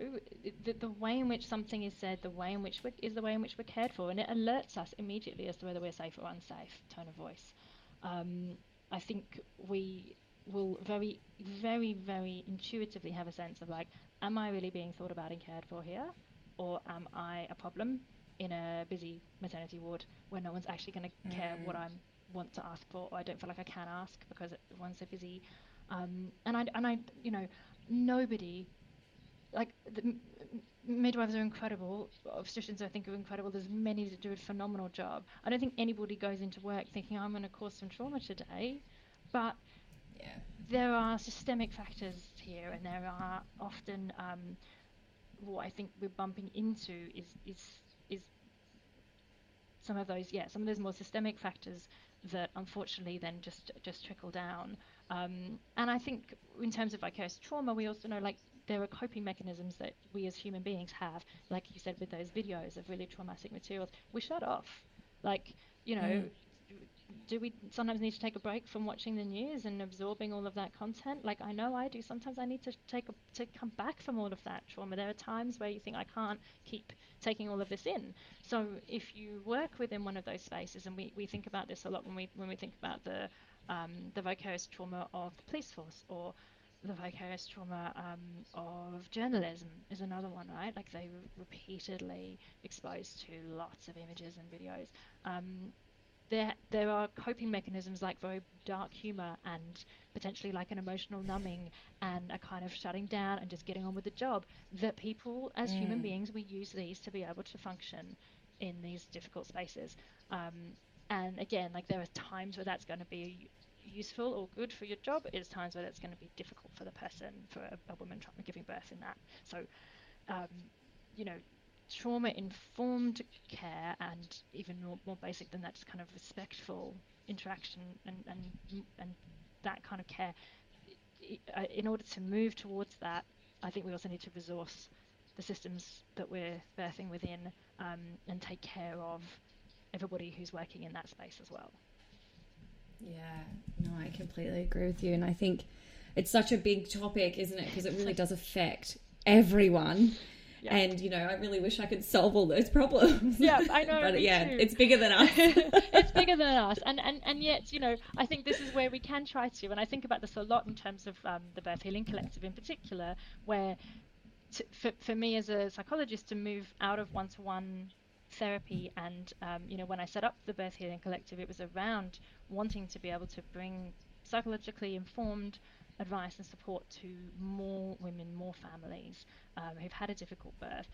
Speaker 3: the, the way in which something is said, the way in which is the way in which we're cared for, and it alerts us immediately as to whether we're safe or unsafe. Tone of voice. Um, I think we will very, very, very intuitively have a sense of like, am I really being thought about and cared for here, or am I a problem? In a busy maternity ward where no one's actually going to care mm. what I want to ask for, or I don't feel like I can ask because everyone's so busy. Um, and I and I you know nobody like the midwives are incredible. Obstetricians, I think, are incredible. There's many that do a phenomenal job. I don't think anybody goes into work thinking I'm going to cause some trauma today, but
Speaker 1: yeah.
Speaker 3: there are systemic factors here, and there are often um, what I think we're bumping into is is is some of those yeah some of those more systemic factors that unfortunately then just just trickle down. Um, and I think in terms of vicarious trauma, we also know like there are coping mechanisms that we as human beings have, like you said with those videos of really traumatic materials. We shut off. Like, you know, mm. Do we sometimes need to take a break from watching the news and absorbing all of that content? Like I know I do. Sometimes I need to take a, to come back from all of that trauma. There are times where you think I can't keep taking all of this in. So if you work within one of those spaces, and we, we think about this a lot when we when we think about the um, the vicarious trauma of the police force or the vicarious trauma um, of journalism is another one, right? Like they were repeatedly exposed to lots of images and videos. Um, there, there are coping mechanisms like very dark humor and potentially like an emotional numbing and a kind of shutting down and just getting on with the job that people as mm. human beings we use these to be able to function in these difficult spaces. Um, and again, like there are times where that's going to be useful or good for your job is times where it's going to be difficult for the person, for a, a woman giving birth in that. So, um, you know, trauma informed care and even more, more basic than that, just kind of respectful interaction and, and, and that kind of care. In order to move towards that, I think we also need to resource the systems that we're birthing within um, and take care of everybody who's working in that space as well.
Speaker 1: Yeah, no, I completely agree with you. And I think it's such a big topic, isn't it? Because it really does affect everyone. Yeah. And you know, I really wish I could solve all those problems.
Speaker 3: Yeah, I know.
Speaker 1: but yeah,
Speaker 3: too.
Speaker 1: it's bigger than us.
Speaker 3: it's bigger than us, and, and and yet, you know, I think this is where we can try to. And I think about this a lot in terms of um, the Birth Healing Collective in particular, where to, for for me as a psychologist to move out of one-to-one therapy and um, you know when I set up the Birth Healing Collective, it was around wanting to be able to bring psychologically informed advice and support to more women, more families um, who've had a difficult birth.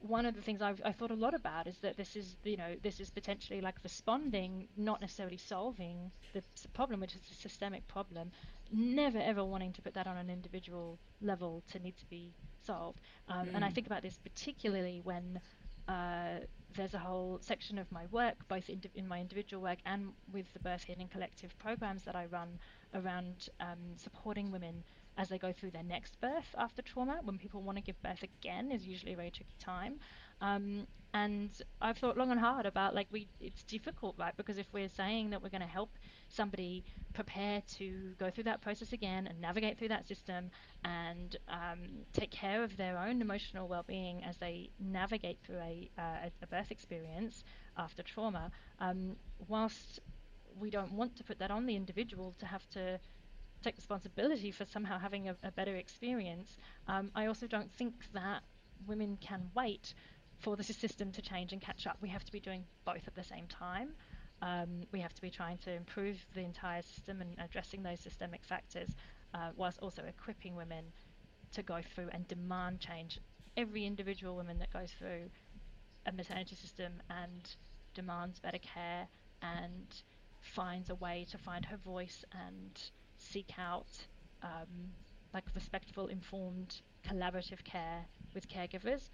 Speaker 3: One of the things I've, I thought a lot about is that this is, you know, this is potentially like responding, not necessarily solving the problem, which is a systemic problem. Never ever wanting to put that on an individual level to need to be solved. Um, mm. And I mm. think about this particularly when uh, there's a whole section of my work, both in, in, my individual work and with the Birth Healing Collective programs that I run around um, supporting women as they go through their next birth after trauma. When people want to give birth again is usually a very tricky time. Um, and I've thought long and hard about like we it's difficult, right? Because if we're saying that we're going to help somebody prepare to go through that process again and navigate through that system and um, take care of their own emotional well-being as they navigate through a, uh, a birth experience after trauma, um, whilst we don't want to put that on the individual to have to take responsibility for somehow having a, a better experience, um, I also don't think that women can wait for the system to change and catch up. We have to be doing both at the same time. Um, we have to be trying to improve the entire system and addressing those systemic factors, uh, whilst also equipping women to go through and demand change. Every individual woman that goes through a maternity system and demands better care and finds a way to find her voice and seek out um, like respectful, informed, collaborative care with caregivers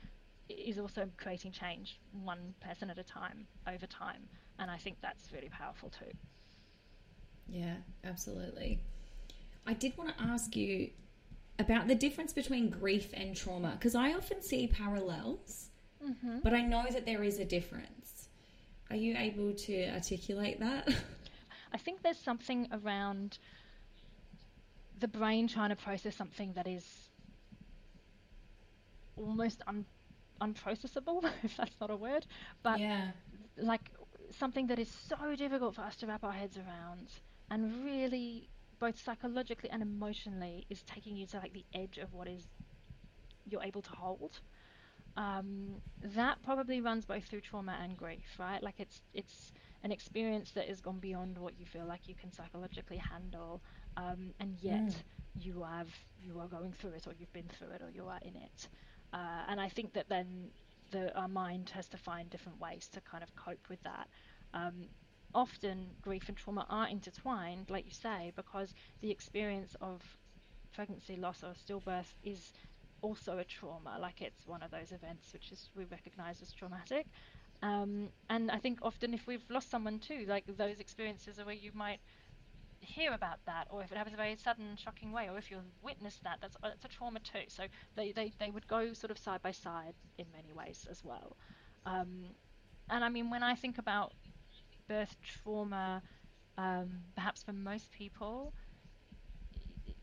Speaker 3: is also creating change one person at a time over time. And I think that's really powerful too.
Speaker 1: Yeah, absolutely. I did want to ask you about the difference between grief and trauma because I often see parallels, mm-hmm. but I know that there is a difference. Are you able to articulate that?
Speaker 3: I think there's something around the brain trying to process something that is almost un- unprocessable, if that's not a word, but
Speaker 1: yeah.
Speaker 3: like something that is so difficult for us to wrap our heads around and really both psychologically and emotionally is taking you to like the edge of what is you're able to hold. Um, that probably runs both through trauma and grief, right? Like it's it's an experience that has gone beyond what you feel like you can psychologically handle, um, and yet mm. you have you are going through it, or you've been through it, or you are in it. Uh, and I think that then the, our mind has to find different ways to kind of cope with that. Um, often grief and trauma are intertwined, like you say, because the experience of pregnancy loss or stillbirth is also a trauma, like it's one of those events which is we recognize as traumatic. Um, and I think often if we've lost someone too, like those experiences are where you might hear about that, or if it happens in a very sudden, shocking way, or if you witness that, that's, that's a trauma too. So they, they, they would go sort of side by side in many ways as well. Um, and I mean, when I think about birth trauma, um, perhaps for most people,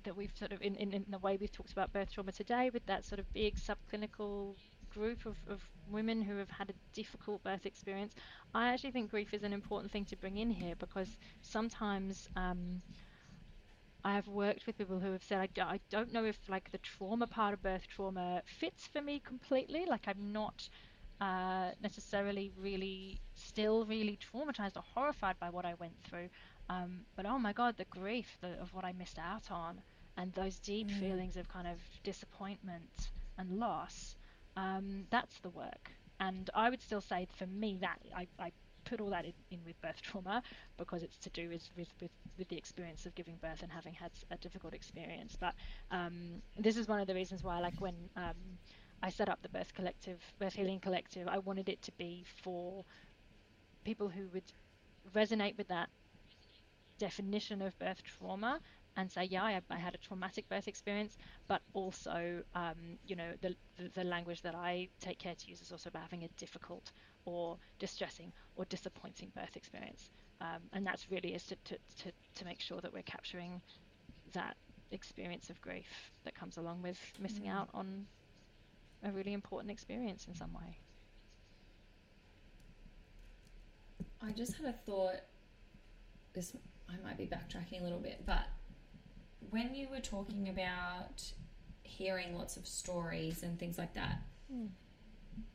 Speaker 3: that we've sort of in, in, in the way we've talked about birth trauma today with that sort of big subclinical group of, of women who have had a difficult birth experience i actually think grief is an important thing to bring in here because sometimes um, I have worked with people who have said, I, I don't know if like the trauma part of birth trauma fits for me completely. Like I'm not uh, necessarily really still really traumatized or horrified by what I went through. Um, but oh my God, the grief the, of what I missed out on and those deep mm. feelings of kind of disappointment and loss, um, that's the work. And I would still say for me that I, I put all that in, in, with birth trauma because it's to do with, with, with, with, the experience of giving birth and having had a difficult experience. But um, this is one of the reasons why, like when um, I set up the Birth Collective, Birth Healing Collective, I wanted it to be for people who would resonate with that definition of birth trauma and say, yeah, I, I, had a traumatic birth experience, but also, um, you know, the, the, the language that I take care to use is also about having a difficult or distressing or disappointing birth experience, um, and that's really is to, to, to, to make sure that we're capturing that experience of grief that comes along with missing mm. out on a really important experience in some way.
Speaker 1: I just had a thought. This I might be backtracking a little bit, but when you were talking about hearing lots of stories and things like that, mm.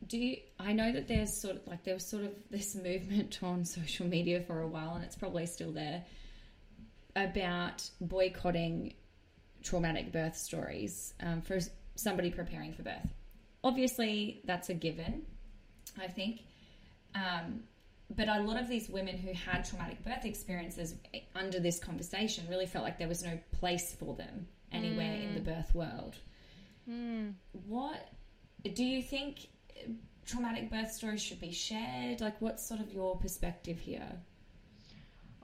Speaker 1: do you? I know that there's sort of like there was sort of this movement on social media for a while, and it's probably still there about boycotting traumatic birth stories um, for somebody preparing for birth. Obviously, that's a given, I think. Um, but a lot of these women who had traumatic birth experiences under this conversation really felt like there was no place for them anywhere mm. in the mm. birth world. Mm. What do you think traumatic birth stories should be shared? Like, what's sort of your perspective here?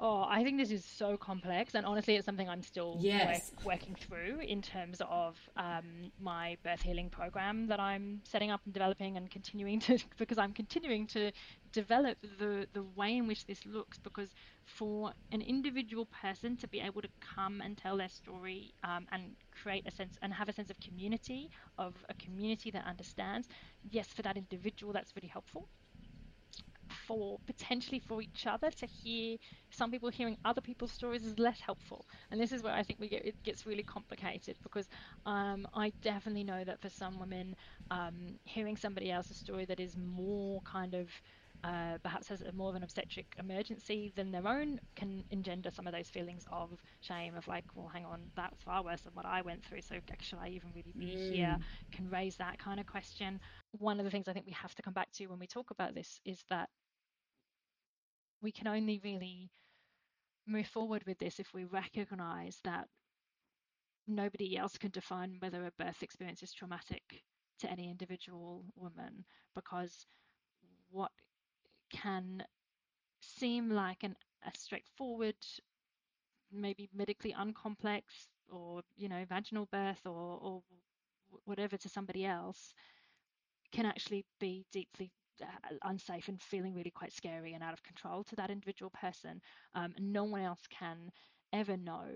Speaker 3: Oh, I think this is so complex, and honestly, it's something I'm still yes. work, working through in terms of um, my birth healing program that I'm setting up and developing and continuing to because I'm continuing to develop the the way in which this looks. Because for an individual person to be able to come and tell their story um, and create a sense and have a sense of community of a community that understands, yes, for that individual, that's really helpful for potentially for each other to hear some people hearing other people's stories is less helpful and this is where i think we get it gets really complicated because um, i definitely know that for some women um, hearing somebody else's story that is more kind of uh, perhaps has a more of an obstetric emergency than their own can engender some of those feelings of shame of like well hang on that's far worse than what i went through so should i even really be mm. here can raise that kind of question one of the things i think we have to come back to when we talk about this is that we can only really move forward with this if we recognize that nobody else can define whether a birth experience is traumatic to any individual woman because what can seem like an, a straightforward maybe medically uncomplex or you know vaginal birth or, or whatever to somebody else can actually be deeply uh, unsafe and feeling really quite scary and out of control to that individual person. Um, no one else can ever know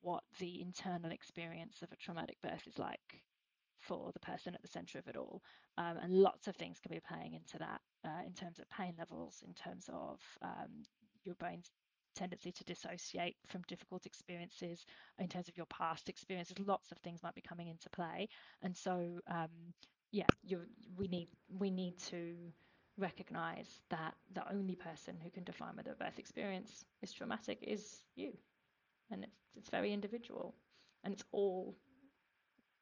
Speaker 3: what the internal experience of a traumatic birth is like for the person at the center of it all. Um, and lots of things can be playing into that uh, in terms of pain levels, in terms of um, your brain's tendency to dissociate from difficult experiences, in terms of your past experiences. Lots of things might be coming into play. And so, um, yeah, we need we need to recognize that the only person who can define whether a birth experience is traumatic is you. and it's it's very individual, and it's all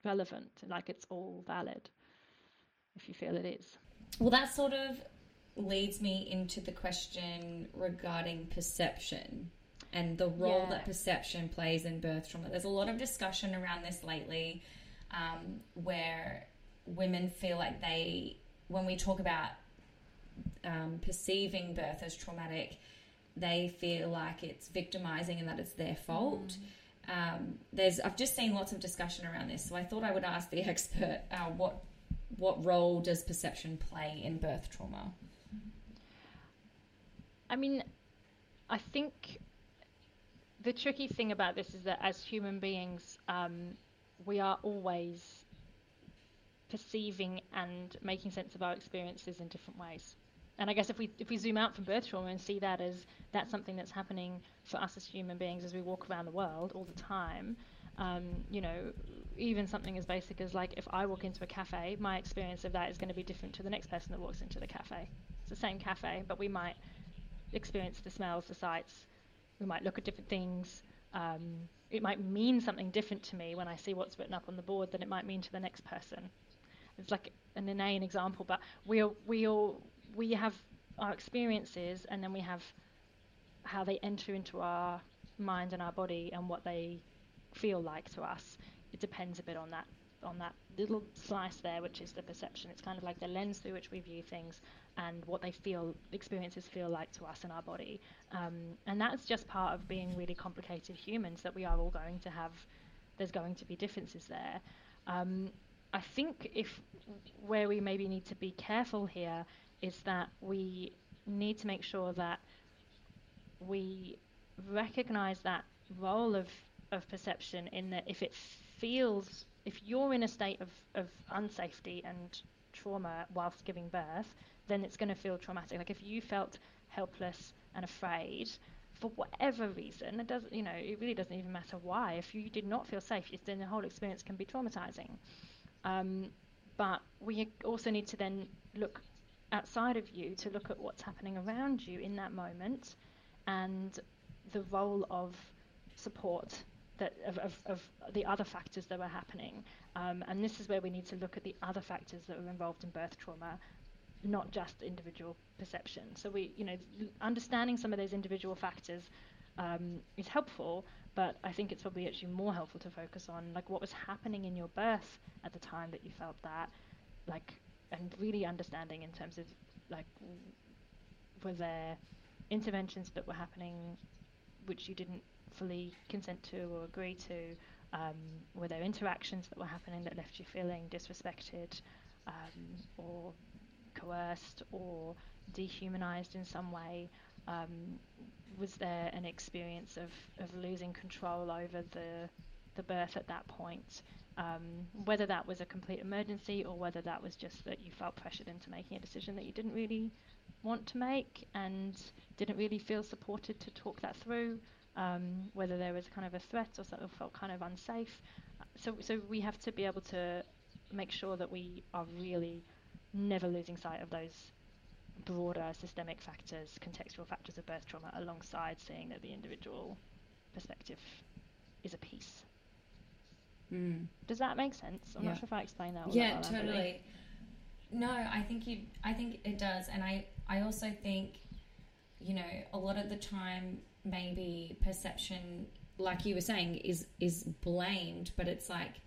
Speaker 3: relevant, like it's all valid, if you feel it is.
Speaker 1: Well, that sort of leads me into the question regarding perception and the role
Speaker 3: Yeah.
Speaker 1: that perception plays in birth trauma. There's a lot of discussion around this lately um, where women feel like they, when we talk about um, perceiving birth as traumatic, they feel like it's victimizing and that it's their fault. Um, there's, I've just seen lots of discussion around this, so I thought I would ask the expert uh, what what role does perception play in birth trauma?
Speaker 3: I mean, I think the tricky thing about this is that as human beings, um, we are always perceiving and making sense of our experiences in different ways. And I guess if we if we zoom out from birth trauma and see that as that's something that's happening for us as human beings as we walk around the world all the time, um, you know, even something as basic as like if I walk into a cafe, my experience of that is going to be different to the next person that walks into the cafe. It's the same cafe, but we might experience the smells, the sights. We might look at different things. Um, it might mean something different to me when I see what's written up on the board than it might mean to the next person. It's like an inane example, but we all, we all we have our experiences, and then we have how they enter into our mind and our body, and what they feel like to us. It depends a bit on that on that little slice there, which is the perception. It's kind of like the lens through which we view things and what they feel, experiences feel like to us in our body. Um, and that's just part of being really complicated humans that we are all going to have, there's going to be differences there. Um, I think if where we maybe need to be careful here is that we need to make sure that we recognize that role of, of perception in that if it feels if you're in a state of, of unsafety and trauma whilst giving birth, then it's going to feel traumatic. Like if you felt helpless and afraid for whatever reason, it doesn't, you know, it really doesn't even matter why. If you did not feel safe, then the whole experience can be traumatizing. Um, but we also need to then look outside of you to look at what's happening around you in that moment and the role of support that of, of, of the other factors that were happening. Um, and this is where we need to look at the other factors that are involved in birth trauma, not just individual perception. So we, you know, understanding some of those individual factors um, is helpful, but I think it's probably actually more helpful to focus on like what was happening in your birth at the time that you felt that, like, and really understanding in terms of like, were there interventions that were happening which you didn't fully consent to or agree to? Um, were there interactions that were happening that left you feeling disrespected um, or coerced or dehumanized in some way? Um, was there an experience of, of losing control over the the birth at that point? Um, whether that was a complete emergency or whether that was just that you felt pressured into making a decision that you didn't really want to make and didn't really feel supported to talk that through. Um, whether there was kind of a threat or sort of felt kind of unsafe. So, so we have to be able to make sure that we are really never losing sight of those broader systemic factors, contextual factors of birth trauma, alongside seeing that the individual perspective is a piece.
Speaker 1: Mm.
Speaker 3: Does that make sense? I'm
Speaker 1: Yeah.
Speaker 3: not sure if I explained that.
Speaker 1: Yeah,
Speaker 3: that well,
Speaker 1: totally. No, I think you. I think it does, and I. I also think, you know, a lot of the time, maybe perception, like you were saying, is is blamed, but it's like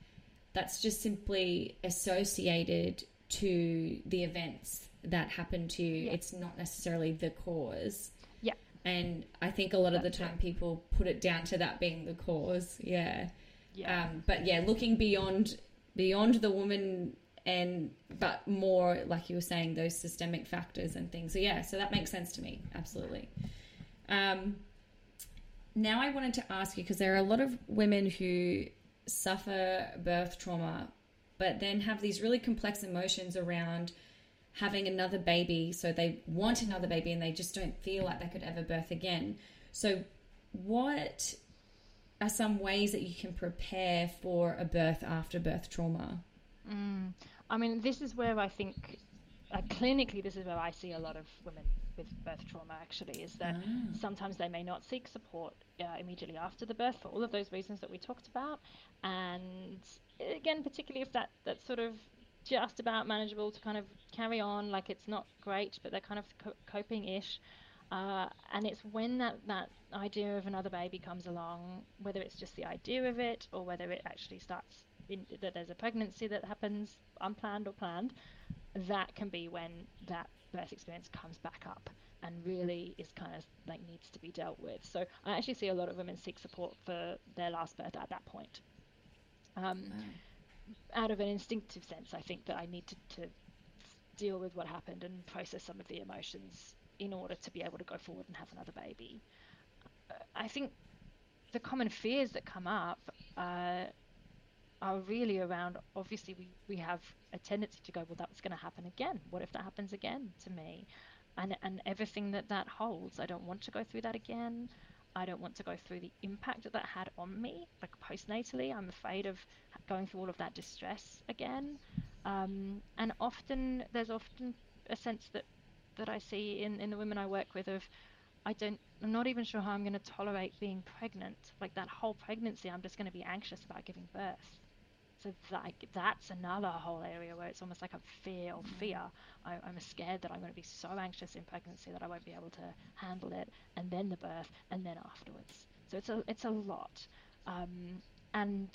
Speaker 1: that's just simply associated to the events that happened to you.
Speaker 3: Yeah.
Speaker 1: It's not necessarily the cause.
Speaker 3: Yeah.
Speaker 1: And I think a lot of the
Speaker 3: That's
Speaker 1: time people put it down to that being the cause. Yeah.
Speaker 3: Yeah.
Speaker 1: Um, but yeah, looking beyond beyond the woman and but more like you were saying those systemic factors and things. So yeah, so that makes sense to me. Absolutely. Um, now I wanted to ask you because there are a lot of women who suffer birth trauma, but then have these really complex emotions around having another baby. So they want another baby and they just don't feel like they could ever birth again. So, what are some ways that you can prepare for a birth after birth trauma?
Speaker 3: Mm. I mean, this is where I think uh, clinically, this is where I see a lot of women with birth trauma actually is that
Speaker 1: Ah.
Speaker 3: sometimes they may not seek support uh, immediately after the birth for all of those reasons that we talked about. And again, particularly if that, that's sort of just about manageable to kind of carry on, like it's not great, but they're kind of co- coping ish. Uh, and it's when that, that idea of another baby comes along, whether it's just the idea of it or whether it actually starts in, that there's a pregnancy that happens unplanned or planned, that can be when that birth experience comes back up and really is kind of like needs to be dealt with. So I actually see a lot of women seek support for their last birth at that point. Um, out of an instinctive sense, I think that I need to, to deal with what happened and process some of the emotions in order to be able to go forward and have another baby. Uh, I think the common fears that come up uh, are really around obviously we, we have a tendency to go well that's going to happen again. What if that happens again to me? And and everything that that holds i don't want to go through that again. I don't want to go through the impact that that had on me. Like postnatally i'm afraid of going through all of that distress again. Um, and often there's often a sense that that i see in in the women i work with of I don't, I'm not even sure how I'm going to tolerate being pregnant. Like that whole pregnancy, I'm just going to be anxious about giving birth. So that, that's another whole area where it's almost like a fear or fear. I, I'm scared that I'm going to be so anxious in pregnancy that I won't be able to handle it, and then the birth, and then afterwards. So it's a, it's a lot. Um, and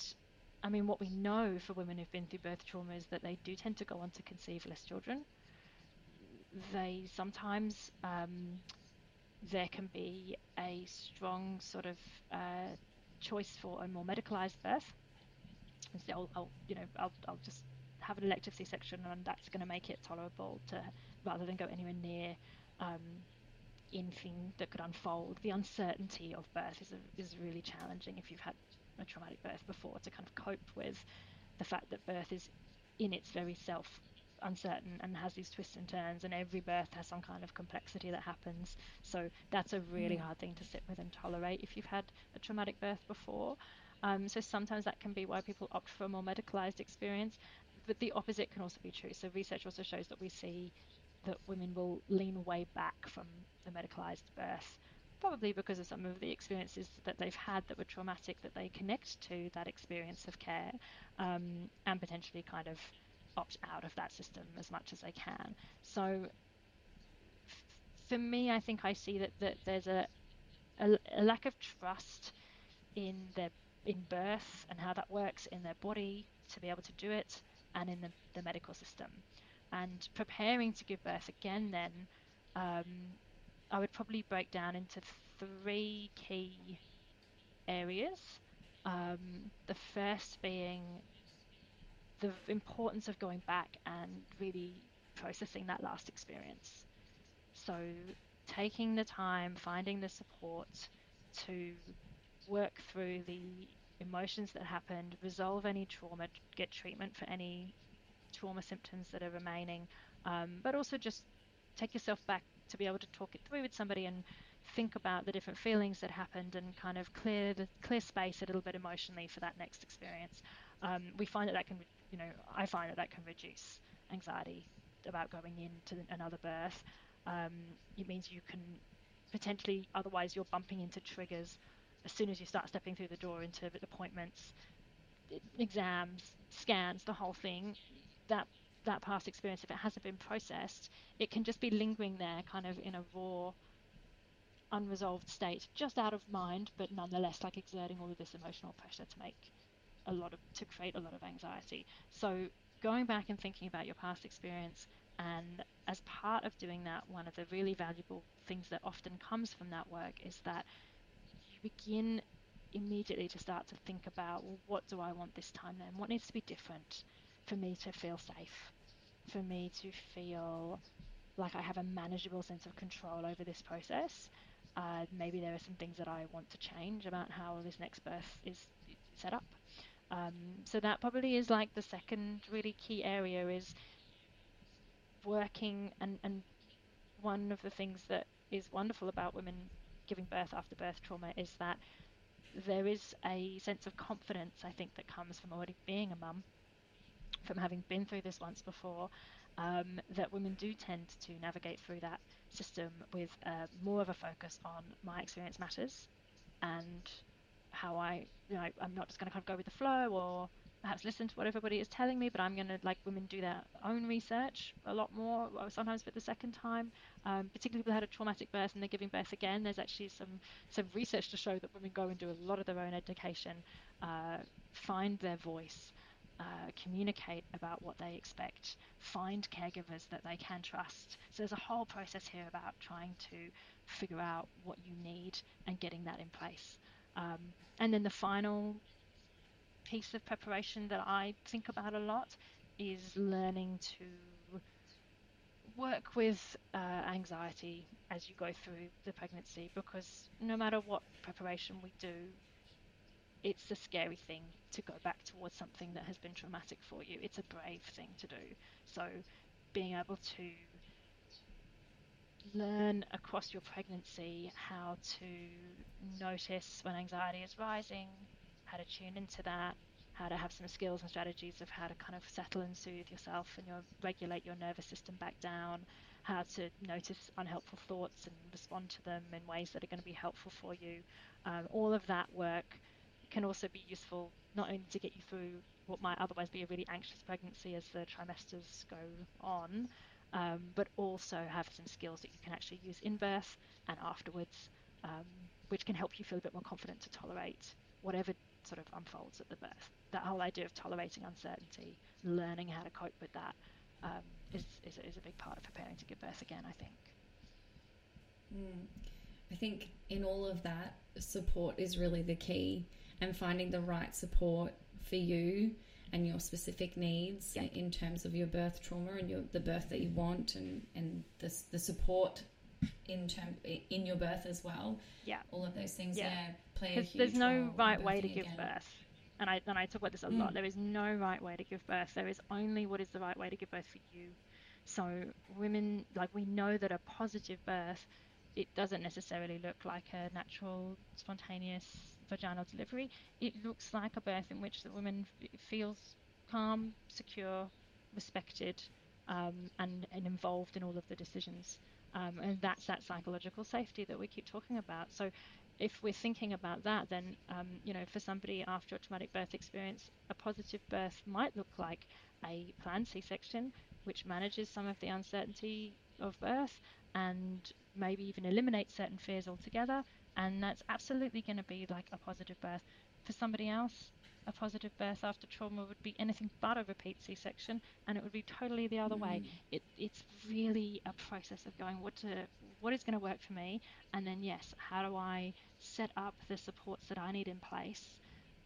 Speaker 3: I mean, what we know for women who've been through birth trauma is that they do tend to go on to conceive less children. They sometimes um, there can be a strong sort of uh, choice for a more medicalized birth. And so I'll, I'll, you know, I'll, I'll just have an elective C-section, and that's going to make it tolerable to rather than go anywhere near um, anything that could unfold. The uncertainty of birth is a, is really challenging if you've had a traumatic birth before to kind of cope with the fact that birth is in its very self uncertain and has these twists and turns and every birth has some kind of complexity that happens. So that's a really
Speaker 1: Mm.
Speaker 3: hard thing to sit with and tolerate if you've had a traumatic birth before. Um, so sometimes that can be why people opt for a more medicalized experience but the opposite can also be true. So research also shows that we see that women will lean way back from the medicalized birth probably because of some of the experiences that they've had that were traumatic that they connect to that experience of care um, and potentially kind of opt out of that system as much as they can. So f- for me, I think I see that, that there's a, a, a lack of trust in their in birth and how that works in their body to be able to do it and in the, the medical system. And preparing to give birth again, then um, I would probably break down into three key areas. Um, the first being the importance of going back and really processing that last experience. So, taking the time, finding the support to work through the emotions that happened, resolve any trauma, get treatment for any trauma symptoms that are remaining, um, but also just take yourself back to be able to talk it through with somebody and think about the different feelings that happened and kind of clear the clear space a little bit emotionally for that next experience. Um, we find that that can, you know, I find that that can reduce anxiety about going into another birth. Um, it means you can potentially, otherwise, you're bumping into triggers as soon as you start stepping through the door into appointments, exams, scans, the whole thing. That that past experience, if it hasn't been processed, it can just be lingering there, kind of in a raw, unresolved state, just out of mind, but nonetheless, like exerting all of this emotional pressure to make a lot of to create a lot of anxiety. So going back and thinking about your past experience and as part of doing that, one of the really valuable things that often comes from that work is that you begin immediately to start to think about well, what do I want this time then? What needs to be different for me to feel safe, for me to feel like I have a manageable sense of control over this process. Uh, maybe there are some things that I want to change about how this next birth is set up. Um, so that probably is like the second really key area is working and, and one of the things that is wonderful about women giving birth after birth trauma is that there is a sense of confidence I think that comes from already being a mum, from having been through this once before, um, that women do tend to navigate through that system with uh, more of a focus on my experience matters and how I, you know, I'm not just going to kind of go with the flow or perhaps listen to what everybody is telling me, but I'm going to like women do their own research a lot more, sometimes for the second time. Um, particularly people had a traumatic birth and they're giving birth again. There's actually some some research to show that women go and do a lot of their own education, uh, find their voice, uh, communicate about what they expect, find caregivers that they can trust. So there's a whole process here about trying to figure out what you need and getting that in place. Um, and then the final piece of preparation that I think about a lot is learning to work with uh, anxiety as you go through the pregnancy because no matter what preparation we do, it's a scary thing to go back towards something that has been traumatic for you. It's a brave thing to do. So, being able to learn across your pregnancy how to notice when anxiety is rising, how to tune into that, how to have some skills and strategies of how to kind of settle and soothe yourself and your, regulate your nervous system back down, how to notice unhelpful thoughts and respond to them in ways that are going to be helpful for you. Um, all of that work can also be useful not only to get you through what might otherwise be a really anxious pregnancy as the trimesters go on, um, but also have some skills that you can actually use in birth and afterwards, um, which can help you feel a bit more confident to tolerate whatever sort of unfolds at the birth. That whole idea of tolerating uncertainty, learning how to cope with that, um, is, is, is a big part of preparing to give birth again, I think.
Speaker 1: Mm. I think in all of that, support is really the key and finding the right support for you and your specific needs yeah. in terms of your birth trauma and your the birth that you want and and the, the support in term in your birth as well.
Speaker 3: Yeah,
Speaker 1: all of those things. Yeah, yeah play a huge
Speaker 3: There's no right way to give again. birth, and I and I talk about this a mm. lot. There is no right way to give birth. There is only what is the right way to give birth for you. So women, like we know that a positive birth, it doesn't necessarily look like a natural, spontaneous vaginal delivery. It looks like a birth in which the woman feels calm, secure, respected, um, and, and involved in all of the decisions. Um, and that's that psychological safety that we keep talking about. So, if we're thinking about that, then um, you know, for somebody after a traumatic birth experience, a positive birth might look like a planned C-section, which manages some of the uncertainty of birth and maybe even eliminates certain fears altogether. And that's absolutely going to be like a positive birth. For somebody else, a positive birth after trauma would be anything but a repeat C-section, and it would be totally the other mm. way. It, it's really a process of going what to what is going to work for me, and then yes, how do I set up the supports that I need in place,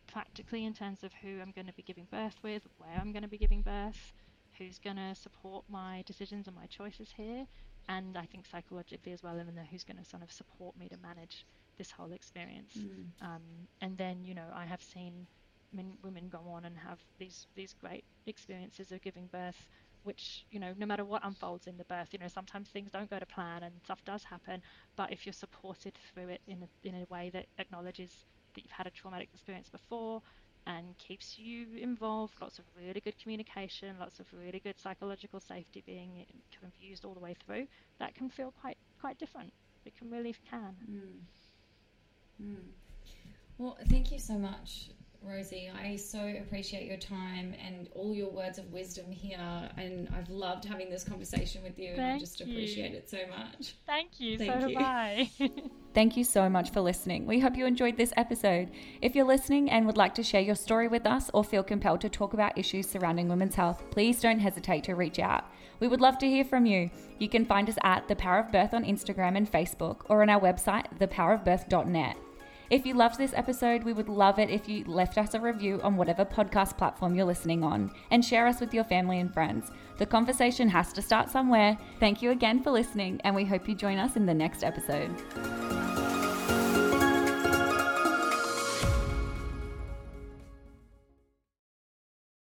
Speaker 3: practically in terms of who I'm going to be giving birth with, where I'm going to be giving birth, who's going to support my decisions and my choices here, and I think psychologically as well, and who's going to sort of support me to manage this whole experience. Mm. Um, and then you know I have seen men, women go on and have these these great experiences of giving birth which you know no matter what unfolds in the birth you know sometimes things don't go to plan and stuff does happen but if you're supported through it in a, in a way that acknowledges that you've had a traumatic experience before and keeps you involved lots of really good communication lots of really good psychological safety being kind of used all the way through that can feel quite quite different it can really can
Speaker 1: mm. Mm. well thank you so much Rosie. I so appreciate your time and all your words of wisdom here. And I've loved having this conversation with you. Thank and I just appreciate it so much.
Speaker 3: Thank you. Thank so you. I.
Speaker 1: Thank you so much for listening. We hope you enjoyed this episode. If you're listening and would like to share your story with us or feel compelled to talk about issues surrounding women's health, please don't hesitate to reach out. We would love to hear from you. You can find us at The Power of Birth on Instagram and Facebook or on our website, thepowerofbirth.net. If you loved this episode, we would love it if you left us a review on whatever podcast platform you're listening on and share us with your family and friends. The conversation has to start somewhere. Thank you again for listening, and we hope you join us in the next episode.